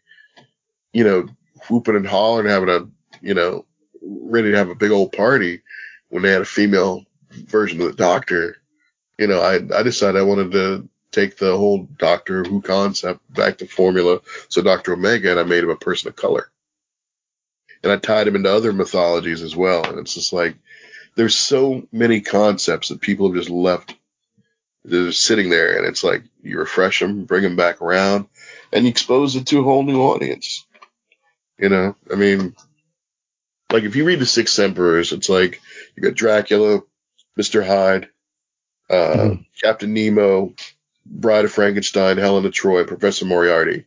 you know, whooping and hollering, having a, you know, ready to have a big old party when they had a female version of the Doctor. You know, I I decided I wanted to take the whole Doctor Who concept back to formula. So Doctor Omega, and I made him a person of color. And I tied him into other mythologies as well. And it's just like, there's so many concepts that people have just left. They're just sitting there and it's like, you refresh them, bring them back around and you expose it to a whole new audience. You know, I mean, like if you read the Six Emperors, it's like you got Dracula, Mr. Hyde, uh, mm-hmm. Captain Nemo, Bride of Frankenstein, Helen of Troy, Professor Moriarty.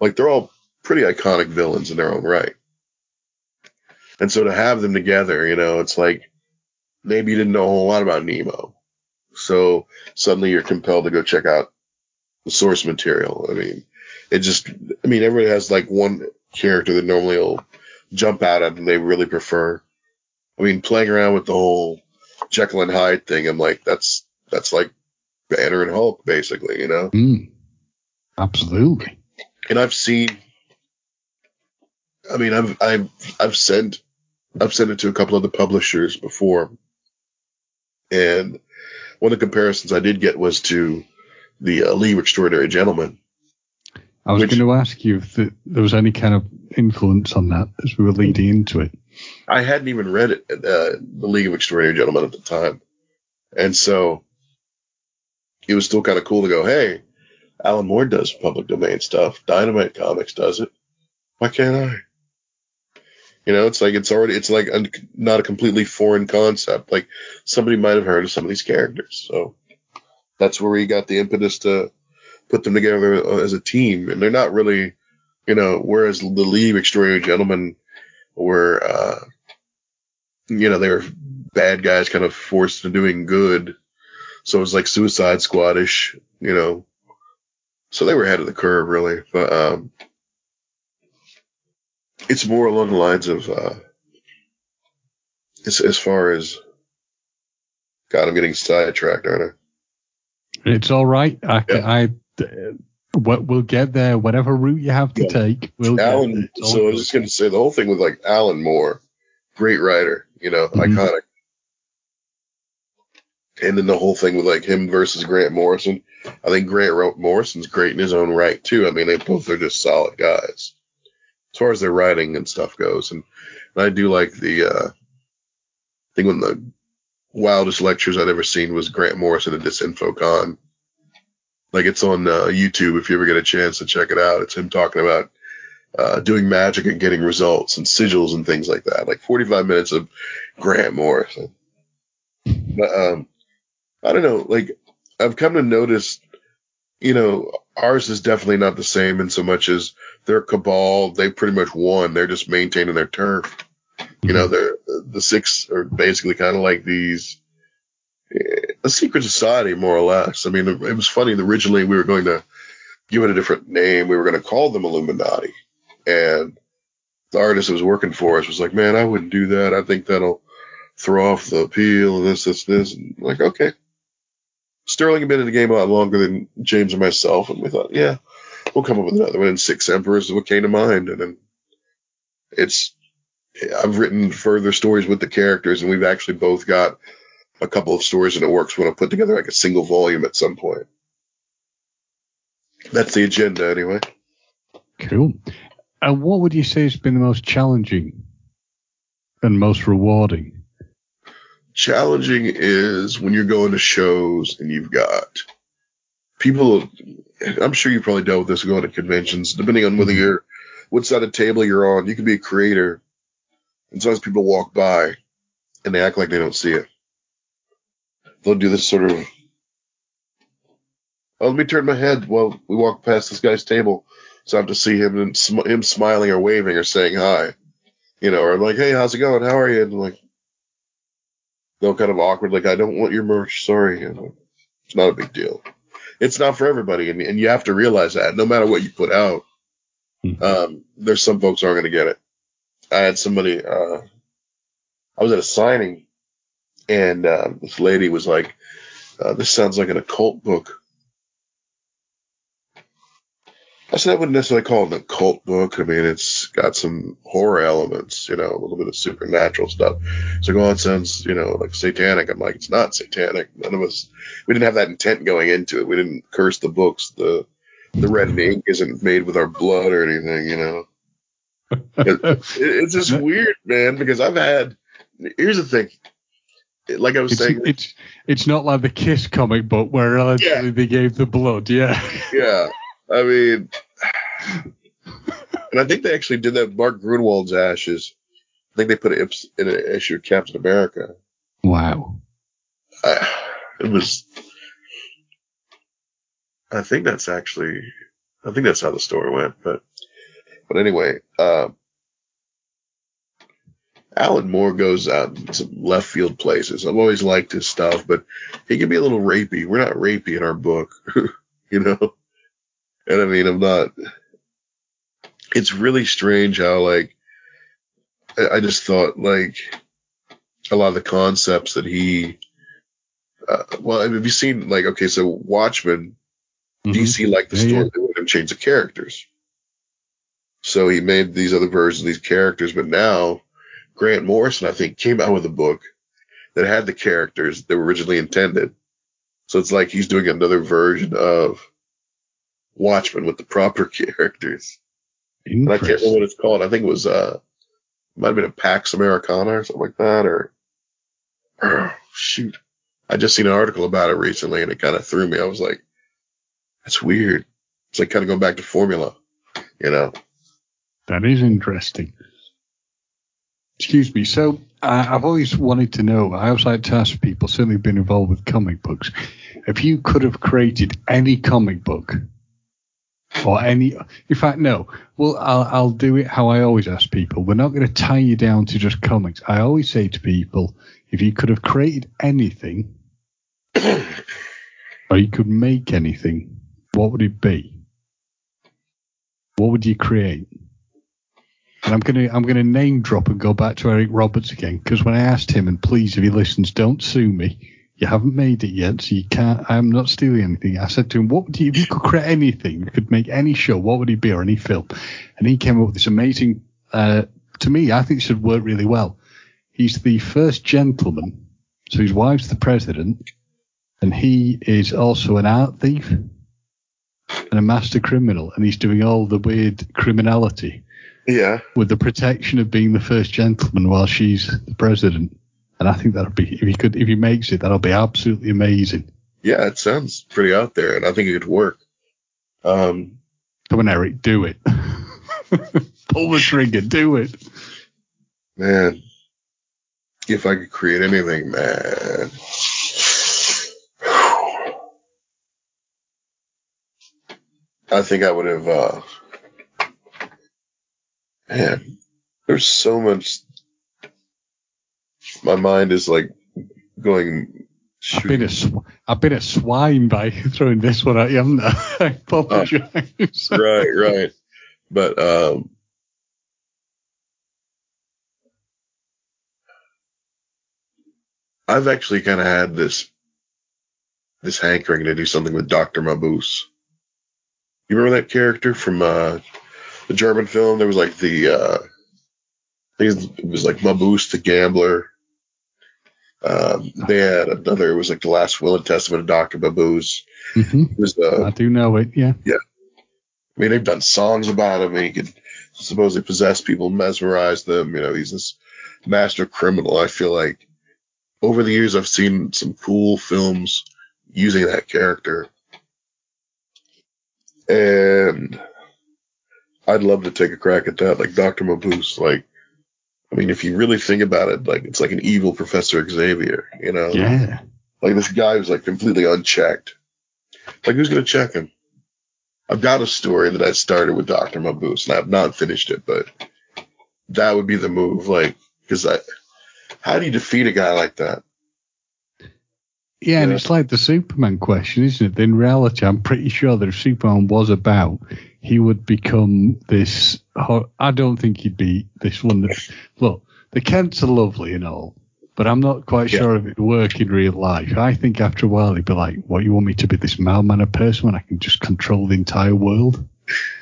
Like they're all pretty iconic villains in their own right. And so to have them together, you know, it's like maybe you didn't know a whole lot about Nemo. So suddenly you're compelled to go check out the source material. I mean, it just, I mean, everybody has like one character that normally will jump out at them they really prefer. I mean, playing around with the whole Jekyll and Hyde thing, I'm like, that's, that's like Banner and Hulk, basically, you know? Mm, absolutely. And I've seen, I mean, I've, I've, I've sent, I've sent it to a couple of the publishers before. And one of the comparisons I did get was to the uh, of Extraordinary Gentlemen. I was going to ask you if the, there was any kind of influence on that as we were leading into it. I hadn't even read it, uh, the League of Extraordinary Gentlemen at the time. And so it was still kind of cool to go, hey, Alan Moore does public domain stuff. Dynamite Comics does it. Why can't I? You know, it's like it's already it's like a, not a completely foreign concept. Like somebody might have heard of some of these characters, so that's where we got the impetus to put them together as a team. And they're not really, you know, whereas the League Extraordinary Gentlemen were, uh, you know, they were bad guys kind of forced into doing good so it was like Suicide Squadish, you know. So they were ahead of the curve, really. But um, it's more along the lines of uh, as, as far as God, I'm getting sidetracked, aren't I? It's all right. I, yeah. I, what we'll get there. Whatever route you have to yeah. take, we'll Alan. So. I was just going to say the whole thing with like Alan Moore, great writer, you know, mm-hmm. iconic and then the whole thing with like him versus Grant Morrison. I think Grant Morrison's great in his own right too. I mean, they both are just solid guys as far as their writing and stuff goes. And, and I do like the, uh, I think one of the wildest lectures I'd ever seen was Grant Morrison at Disinfocon. Like it's on uh, YouTube if you ever get a chance to check it out. It's him talking about uh, doing magic and getting results and sigils and things like that. Like 45 minutes of Grant Morrison. But um, I don't know, like I've come to notice, you know, ours is definitely not the same in so much as their cabal, they pretty much won. They're just maintaining their turf. You know, they're the six are basically kind of like these a secret society, more or less. I mean, it was funny. Originally, we were going to give it a different name. We were going to call them Illuminati, and the artist that was working for us was like, "Man, I wouldn't do that. I think that'll throw off the appeal and this, this, this." And like, okay, Sterling had been in the game a lot longer than James and myself, and we thought, yeah, we'll come up with another one. And Six Emperors is what came to mind, and then it's I've written further stories with the characters, and we've actually both got a couple of stories in the works. Want to put together like a single volume at some point. That's the agenda, anyway. Cool. And what would you say has been the most challenging and most rewarding challenging is when you're going to shows and you've got people. I'm sure you probably dealt with this going to conventions, depending on whether you're what side of table you're on. You can be a creator, and sometimes people walk by and they act like they don't see it. They'll do this sort of. Oh, let me turn my head while we walk past this guy's table So I have to see him and sm- him smiling or waving or saying hi, you know, or like, hey, how's it going? How are you? And like, they'll kind of awkward, like, I don't want your merch. Sorry. You know, it's not a big deal. It's not for everybody, and, and you have to realize that no matter what you put out, Mhm. um, there's some folks aren't going to get it. I had somebody, uh, I was at a signing, and uh, this lady was like, uh, "This sounds like an occult book." I said I wouldn't necessarily call it an occult book. I mean, it's got some horror elements, you know, a little bit of supernatural stuff. So, oh, it sounds, you know, like satanic. I'm like, it's not satanic. None of us, we didn't have that intent going into it. We didn't curse the books. The the red ink isn't made with our blood or anything, you know. It- it- it's just weird, man, because I've had. Here's the thing. Like I was It's, saying, it's it's not like the Kiss comic book where allegedly Yeah. they gave the blood. Yeah. yeah. I mean, and I think they actually did that. Mark Gruenwald's ashes. I think they put it in an issue of Captain America. Wow. Uh, it was. I think that's actually. I think that's how the story went, but. But anyway, uh, Alan Moore goes out in some left field places. I've always liked his stuff, but he can be a little rapey. We're not rapey in our book, you know. And I mean, I'm not. It's really strange how like. I I just thought like a lot of the concepts that he. Uh, well, have you seen like okay, so Watchmen, Mhm. DC liked the Yeah, story, yeah. they would have changed the characters. So he made these other versions of these characters, but now Grant Morrison, I think, came out with a book that had the characters that were originally intended. So it's like he's doing another version of Watchmen with the proper characters. And I can't remember what it's called. I think it was uh might have been a Pax Americana or something like that, or oh, shoot. I just seen an article about it recently and it kind of threw me. I was like, that's weird. It's like kind of going back to formula, you know? That is interesting. Excuse me. So I I've always wanted to know. I always like to ask people, certainly been involved with comic books. If you could have created any comic book, or any, in fact, no. Well, I'll I'll do it how I always ask people. We're not going to tie you down to just comics. I always say to people, if you could have created anything, or you could make anything, what would it be? What would you create? And I'm gonna I'm gonna name drop and go back to Eric Roberts again because when I asked him, and please if he listens, don't sue me. You haven't made it yet, so you can't. I'm not stealing anything. I said to him, "What would you if you could create anything? You could make any show. What would it be or any film?" And he came up with this amazing. Uh, to me, I think should work really well. He's the first gentleman, so his wife's the president, and he is also an art thief and a master criminal, and he's doing all the weird criminality Yeah. with the protection of being the first gentleman while she's the president. And I think that'll be if he could if he makes it, that'll be absolutely amazing. Yeah, it sounds pretty out there and I think it could work. Um, Come on, Eric, do it. Pull the trigger, do it. man, if I could create anything, man. I think I would have, uh, man, there's so much. My mind is like going. I've been a sw- I've been a swine by throwing this one at you, haven't I? I apologise. right, right. But um I've actually kind of had this this hankering to do something with Doctor Mabuse. You remember that character from uh the German film? There was like the uh I think it was like Mabuse the gambler. Um, they had another. It was like the last will and testament of Doctor Mabuse. hmm was uh, I do know it. Yeah. Yeah. I mean, they've done songs about him. He could supposedly possess people, mesmerize them. You know, he's this master criminal. I feel like over the years, I've seen some cool films using that character. And I'd love to take a crack at that, like Dr. Mabuse. Like, I mean, if you really think about it, like, it's like an evil Professor Xavier, you know? Yeah. Like, this guy was like completely unchecked. Like, who's going to check him? I've got a story that I started with Doctor Mabuse, and I've not finished it, but that would be the move. Like, because I, how do you defeat a guy like that? Yeah, and it's like the Superman question, isn't it? In reality, I'm pretty sure that if Superman was about, he would become this. I don't think he'd be this one. That, look, the Kents are lovely and all, but I'm not quite Yeah. sure if it'd work in real life. I think after a while, he'd be like, "What you want me to be this mild mannered person when I can just control the entire world?"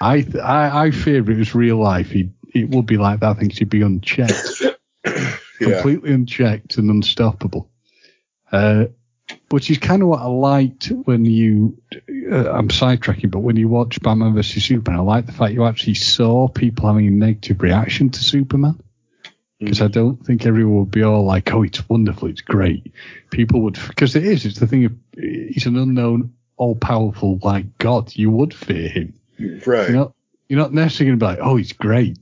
I th- I, I fear if it was real life, he it would be like that. I think he'd be unchecked Yeah. completely unchecked and unstoppable. Uh, which is kind of what I liked when you, uh, I'm sidetracking, but when you watch Batman vs Superman, I like the fact you actually saw people having a negative reaction to Superman. Because I don't think everyone would be all like, oh, it's wonderful, it's great. People would, because it is, it's the thing of, he's an unknown, all powerful, like God. You would fear him. Right. You're not, you're not necessarily going to be like, oh, he's great.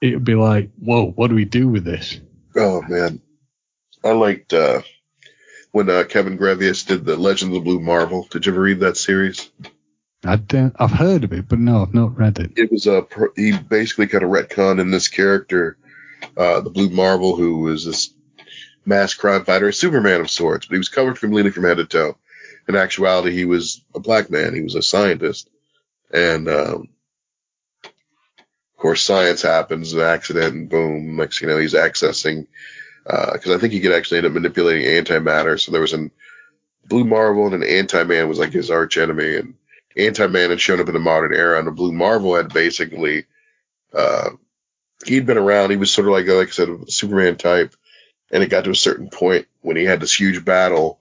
It would be like, whoa, what do we do with this? Oh man, I liked uh, when uh, Kevin Grevioux did the Legend of the Blue Marvel. Did you ever read that series? I don't, I've heard of it, but no, I've not read it. It was a he basically kind of retconned in this character, uh, the Blue Marvel, who was this mass crime fighter, a Superman of sorts, but he was covered completely from head to toe. In actuality, he was a black man. He was a scientist, and um, of course, science happens, an accident, and boom, next you know, he's accessing. Because I think he could actually end up manipulating antimatter. So there was an Blue Marvel and an Anti-Man was like his arch enemy, and Anti-Man had shown up in the modern era, and the Blue Marvel had basically, uh, he'd been around. He was sort of like, like I said, a Superman type, and it got to a certain point when he had this huge battle,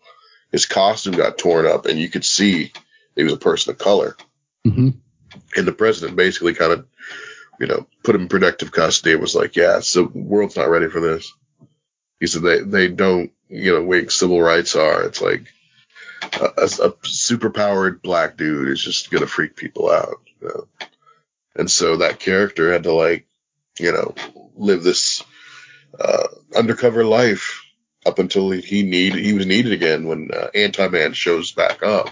his costume got torn up, and you could see he was a person of color. hmm And the president basically kind of, you know, put him in protective custody and was like, yeah, so the world's not ready for this. He said they, they don't, you know, wait, civil rights are. It's like a, a, super powered black dude is just to freak people out. You know? And so that character had to like, you know, live this, uh, undercover life up until he, he need, he was needed again when uh, Anti-Man shows back up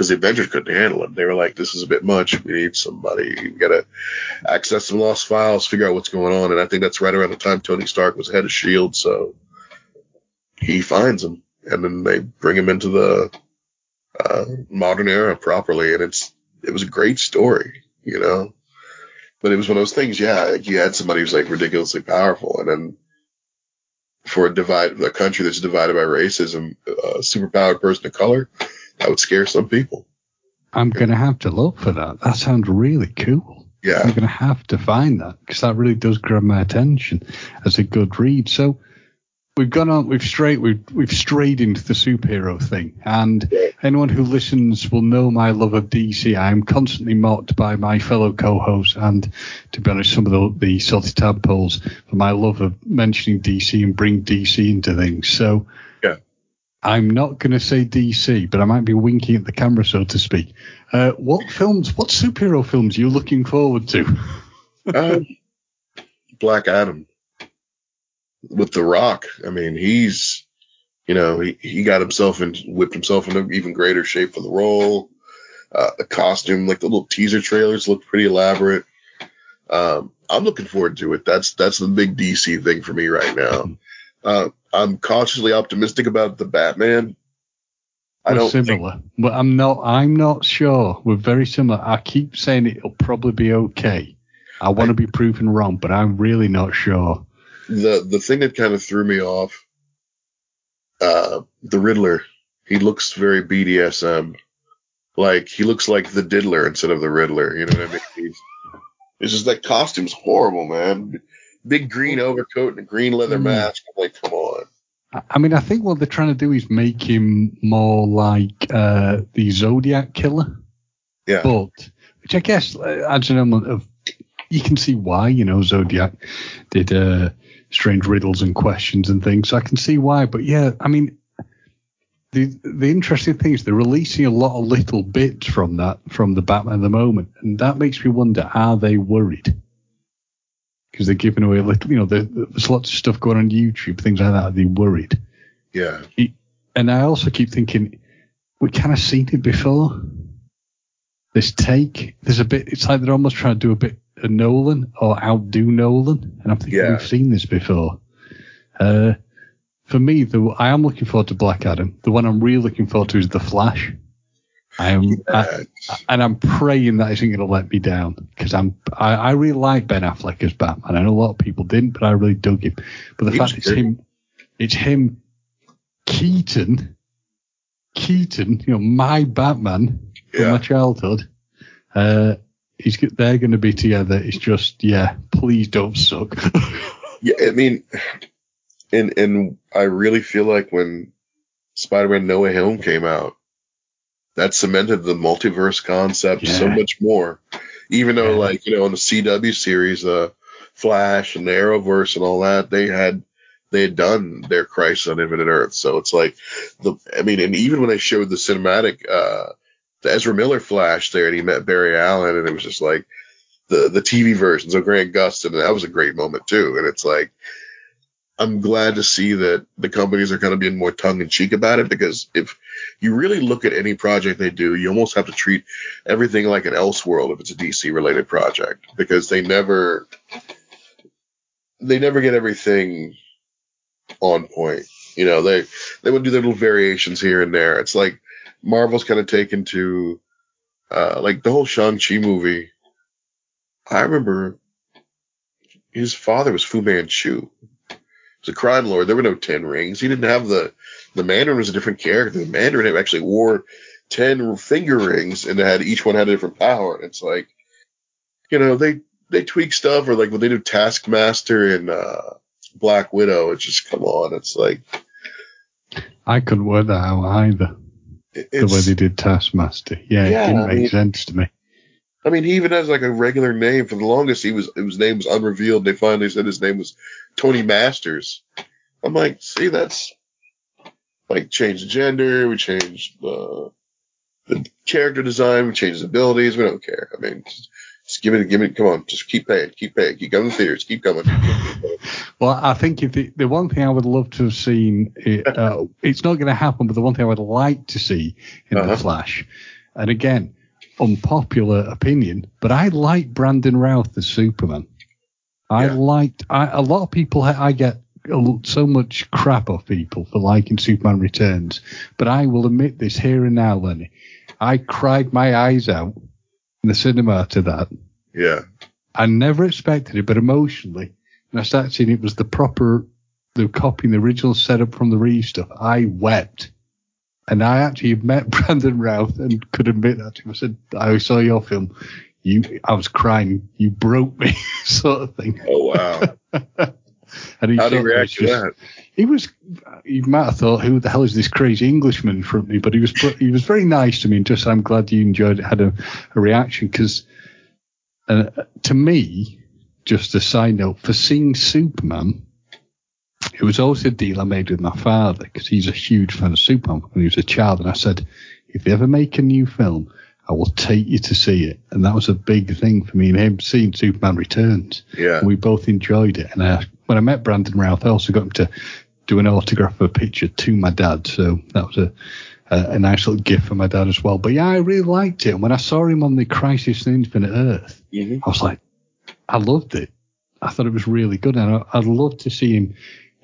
because the Avengers couldn't handle it. They were like, "This is a bit much. We need somebody. We got to access some lost files, figure out what's going on." And I think that's right around the time Tony Stark was head of Shield, so he finds him, and then they bring him into the uh, modern era properly, and it's it was a great story, you know. But it was one of those things, yeah. You had somebody who's like ridiculously powerful, and then for a divide, a country that's divided by racism, a superpowered person of color, that would scare some people. I'm going to have to look for that. That sounds really cool. Yeah. I'm going to have to find that because that really does grab my attention as a good read. So we've gone on, we've straight, we've, we've strayed into the superhero thing. And anyone who listens will know my love of DC. I'm constantly mocked by my fellow co-hosts and, to be honest, some of the, the salty tadpoles for my love of mentioning DC and bring DC into things. So. I'm not going to say DC, but I might be winking at the camera, so to speak. Uh, what films, what superhero films are you looking forward to? Um, Black Adam with The Rock. I mean, he's, you know, he, he got himself and whipped himself into even greater shape for the role. Uh, the costume, like the little teaser trailers look pretty elaborate. Um, I'm looking forward to it. That's, that's the big DC thing for me right now. Uh, I'm cautiously optimistic about the Batman. I We're don't think, similar, but I'm not. I'm not sure. We're very similar. I keep saying it'll probably be okay. I want to be proven wrong, but I'm really not sure. the the thing that kind of threw me off, uh, the Riddler. He looks very BDSM. Like he looks like the Diddler instead of the Riddler. You know what I mean? He's, it's just that costume's horrible, man. Big green overcoat and a green leather Mm. mask. I'm like, come on. I- mean, I think what they're trying to do is make him more like uh, the Zodiac killer, Yeah. but which I guess uh, adds an element of you can see why. You know, Zodiac did uh, strange riddles and questions and things, so I can see why. But yeah, I mean, the the interesting thing is they're releasing a lot of little bits from that from the Batman at the moment, and that makes me wonder: Are they worried? Because they're giving away a little, you know, there, there's lots of stuff going on YouTube, things like that. Are they worried? Yeah. And I also keep thinking we kind of seen it before. this take. There's a bit. It's like they're almost trying to do a bit of Nolan or outdo Nolan, and I'm thinking Yeah. we've seen this before. Uh, for me, the I am looking forward to Black Adam. The one I'm really looking forward to is The Flash. I am, I, and I'm praying that isn't going to let me down because I'm I, I really like Ben Affleck as Batman. I know a lot of people didn't, but I really dug him. But the He fact it's great. him, it's him, Keaton, Keaton, you know, my Batman from my childhood. Uh, he's they're going to be together. It's just yeah, please don't suck. Yeah, I mean, and and I really feel like when Spider-Man No Way Home came out, that cemented the multiverse concept so much more. Even though, Yeah. like you know, in the CW series, uh, Flash and the Arrowverse and all that, they had they had done their Crisis on Infinite Earth. So it's like the, I mean, and even when they showed the cinematic, uh, the Ezra Miller Flash there, and he met Barry Allen, and it was just like the the TV versions of Grant Gustin, and that was a great moment too. And it's like I'm glad to see that the companies are kind of being more tongue in cheek about it because if you really look at any project they do, you almost have to treat everything like an Elseworld if it's a DC related project because they never they never get everything on point. You know, they they would do their little variations here and there. It's like Marvel's kind of taken to uh like the whole Shang-Chi movie. I remember his father was Fu Manchu. He was a crime lord. There were no ten rings. He didn't have the the Mandarin was a different character. The Mandarin actually wore ten finger rings and they had each one had a different power. It's like, you know, they they tweak stuff or like when they do Taskmaster and uh Black Widow, it's just come on. It's like I couldn't work that out either. it- the way they did Taskmaster. Yeah, Yeah, it didn't I make mean- sense to me. I mean, he even has like a regular name. For the longest, he was his name was unrevealed. They finally said his name was Tony Masters. I'm like, see, that's like change the gender, we change uh, the character design, we change his abilities. We don't care. I mean, just, just give it, give it. Come on, just keep paying, keep paying, keep coming to theaters, keep coming. Well, I think if the, the one thing I would love to have seen, it, uh, it's not going to happen, but the one thing I would like to see in Uh-huh. the Flash, and again, unpopular opinion, but I like Brandon Routh as Superman. I Yeah. liked I, a lot of people. I get so much crap off people for liking Superman Returns, but I will admit this here and now, Lenny. I cried my eyes out in the cinema to that. Yeah, I never expected it, but emotionally, when I started seeing it was the proper, the copying the original setup from the Reeve stuff, I wept. And I actually met Brandon Routh and could admit that to him. I said, I saw your film. You, I was crying. You broke me, sort of thing. Oh wow, And he how do sort you of react to was that? he was you might have thought who the hell is this crazy englishman in front of me but he was he was very nice to me and just i'm glad you enjoyed it had a, a reaction because uh, to me just a side note for seeing superman it was always a deal i made with my father because he's a huge fan of superman when he was a child and i said if they ever make a new film I will take you to see it, and that was a big thing for me and him seeing Superman Returns. Yeah, And we both enjoyed it. And uh, when I met Brandon Routh, I also got him to do an autograph of a picture to my dad. So that was a, a, a nice little gift for my dad as well. But yeah, I really liked it. And when I saw him on the Crisis on Infinite Earth, hmm I was like, I loved it. I thought it was really good. And I, I'd love to see him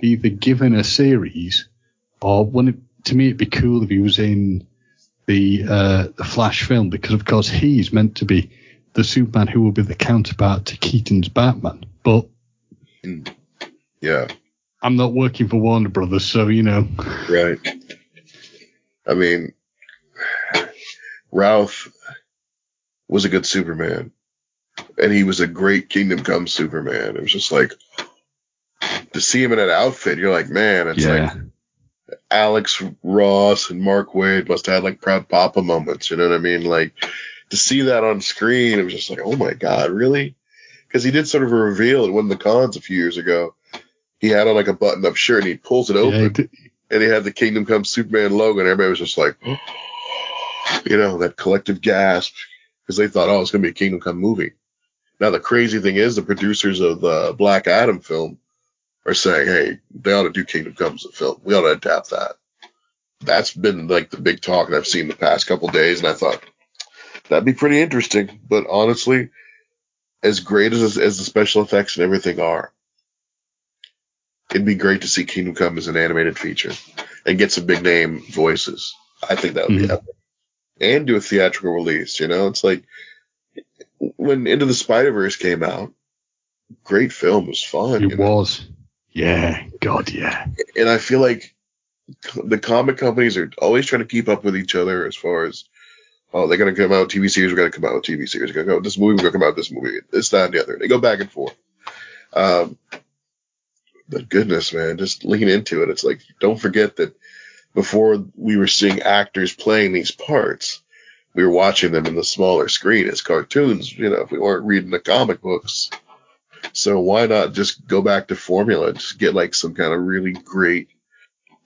either given a series or when it, to me, it'd be cool if he was in the, uh, the Flash film because, of course, he's meant to be the Superman who will be the counterpart to Keaton's Batman. But yeah, I'm not working for Warner Brothers, so you know. right. I mean, Routh was a good Superman, and he was a great Kingdom Come Superman. It was just like to see him in that outfit. You're like, man, it's like Alex Ross and Mark Waid must have had like proud papa moments. You know what I mean? Like to see that on screen, it was just like, oh my god, really? Because he did sort of a reveal at one of the cons a few years ago. He had on like a button-up shirt and he pulls it Yeah, open he and he had the Kingdom Come Superman logo, and everybody was just like, you know, that collective gasp because they thought, oh, it's gonna be a Kingdom Come movie. Now the crazy thing is, the producers of the Black Adam film are saying, hey, they ought to do Kingdom Come as a film. We ought to adapt that. That's been like the big talk that I've seen the past couple days, and I thought, That'd be pretty interesting. But honestly, as great as as the special effects and everything are, it'd be great to see Kingdom Come as an animated feature and get some big name voices. I think that would Mhm. be epic. And do a theatrical release. You know, it's like when Into the Spider Verse came out. Great film, was fun. It know? was. Yeah, God, yeah. and I feel like the comic companies are always trying to keep up with each other as far as oh they're gonna come out with TV series, we're gonna come out with TV series, we're gonna go this movie, we're gonna come out with this movie, this that and the other. They go back and forth. Um, but goodness, man, just lean into it. It's like don't forget that before we were seeing actors playing these parts, we were watching them in the smaller screen as cartoons. You know, if we weren't reading the comic books. So why not just go back to formula? Just get like some kind of really great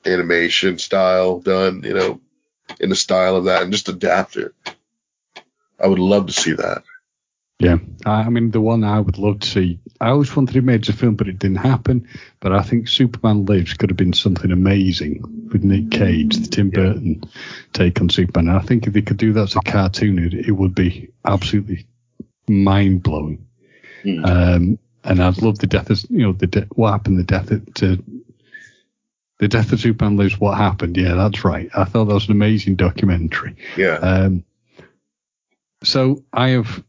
animation style done, you know, in the style of that and just adapt it. I would love to see that. Yeah, I, I mean the one I would love to see. I always wanted it made as a film, but it didn't happen. But I think Superman Lives could have been something amazing with Nick Cage, the Tim Burton take on Superman. And I think if they could do that as a cartoon, it, it would be absolutely mind blowing. Hmm. Um, and I'd love the death of you know the de- what happened, the death of, to the death of Superman Lives. What happened? Yeah, that's right. I thought that was an amazing documentary. Yeah. Um, so I have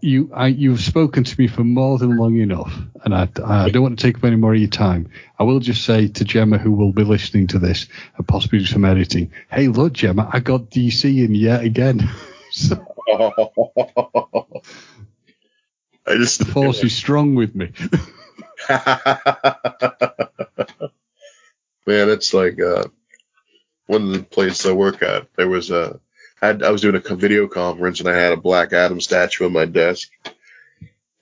you. I, you've spoken to me for more than long enough, and I, I don't want to take up any more of your time. I will just say to Gemma, who will be listening to this and possibly do some editing, hey, look, Gemma, I got DC in yet again. so I just the force is strong with me. Man, it's like uh, one of the places I work at. There was a I, I was doing a video conference and I had a Black Adam statue on my desk.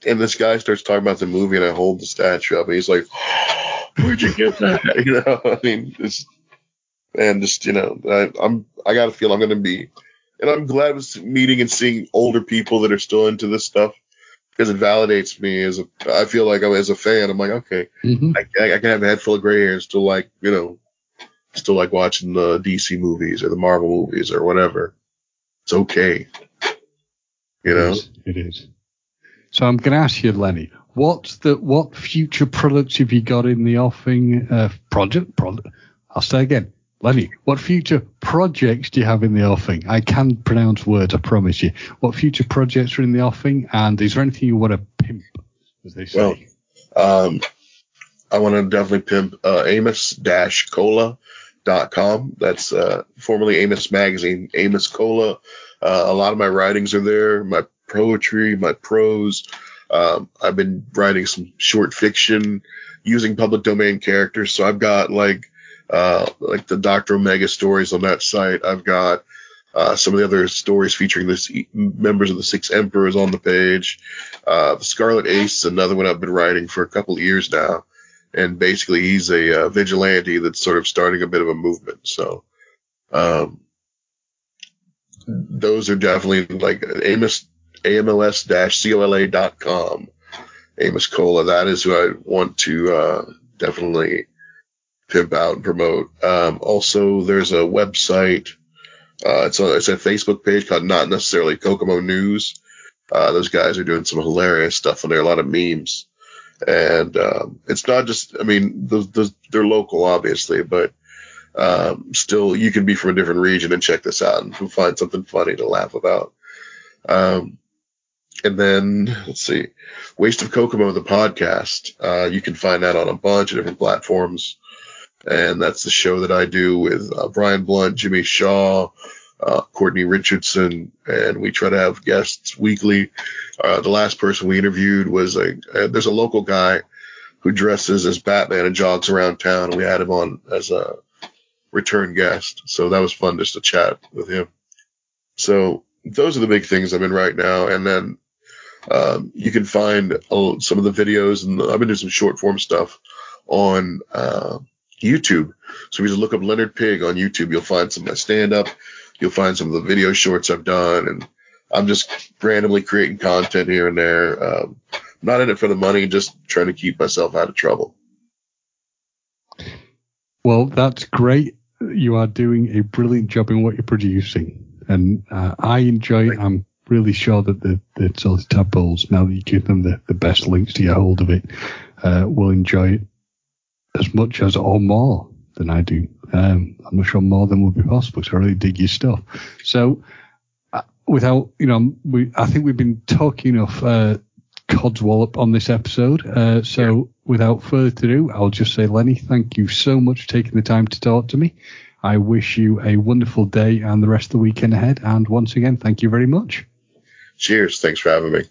And this guy starts talking about the movie and I hold the statue up and he's like, "Where'd you get that?" You know, I mean, it's and just you know, I, I'm I got to feel I'm going to be, and I'm glad with meeting and seeing older people that are still into this stuff because it validates me as a. I feel like I'm as a fan. I'm like, okay, hmm I, I can have a head full of gray hair and still like, you know, still like watching the DC movies or the Marvel movies or whatever. It's okay. You know? It is. It is. So I'm going to ask you, Lenny, what's the what future products have you got in the offing? Uh, project, product. I'll say again, Lenny. What future projects do you have in the offing? I can pronounce words, I promise you. What future projects are in the offing? And is there anything you want to pimp, as they say? Well, Um, I want to definitely pimp uh, Amos-Cola.com. That's uh, formerly Amos Magazine. Amos Cola. Uh, a lot of my writings are there. My poetry, my prose. Um, I've been writing some short fiction using public domain characters. So I've got like uh, like the Doctor Omega stories on that site. I've got uh, some of the other stories featuring the members of the Six Emperors on the page. Uh, the Scarlet Ace another one I've been writing for a couple years now. And basically, he's a uh, vigilante that's sort of starting a bit of a movement. So, um, those are definitely like Amos, AMLS-COLA.com. Amos Cola. That is who I want to, uh, definitely pimp out and promote. Um, also, there's a website. Uh, it's a, it's a Facebook page called Not Necessarily Kokomo News. Uh, those guys are doing some hilarious stuff on there, a lot of memes. And, um, it's not just, I mean, the, the, they're local, obviously, but, um, still, you can be from a different region and check this out and find something funny to laugh about. Um, and then let's see, Waste of Kokomo, the podcast. Uh, you can find that on a bunch of different platforms. And that's the show that I do with uh, Brian Blunt, Jimmy Shaw, uh, Courtney Richardson, and we try to have guests weekly. Uh, the last person we interviewed was a, uh, there's a local guy who dresses as Batman and jogs around town, we had him on as a return guest. So that was fun just to chat with him. So those are the big things I'm in right now. And then um, you can find uh, some of the videos, and I've been doing some short form stuff on uh, YouTube. So if you just look up Leonard Pig on YouTube, you'll find some of my stand up. You'll find some of the video shorts I've done, and I'm just randomly creating content here and there. Um, not in it for the money, just trying to keep myself out of trouble. Well, that's great. You are doing a brilliant job in what you're producing, and uh, I enjoy it. I'm really sure that the, the salty tadpoles, now that you give them the, the best links to get hold of it, uh, will enjoy it as much as or more than I do. Um, I'm not sure more than would be possible because I really dig your stuff. So, uh, without, you know, we, I think we've been talking of, uh, Codswallop on this episode. Uh, so yeah. without further ado, I'll just say, Lenny, thank you so much for taking the time to talk to me. I wish you a wonderful day and the rest of the weekend ahead. And once again, thank you very much. Cheers. Thanks for having me.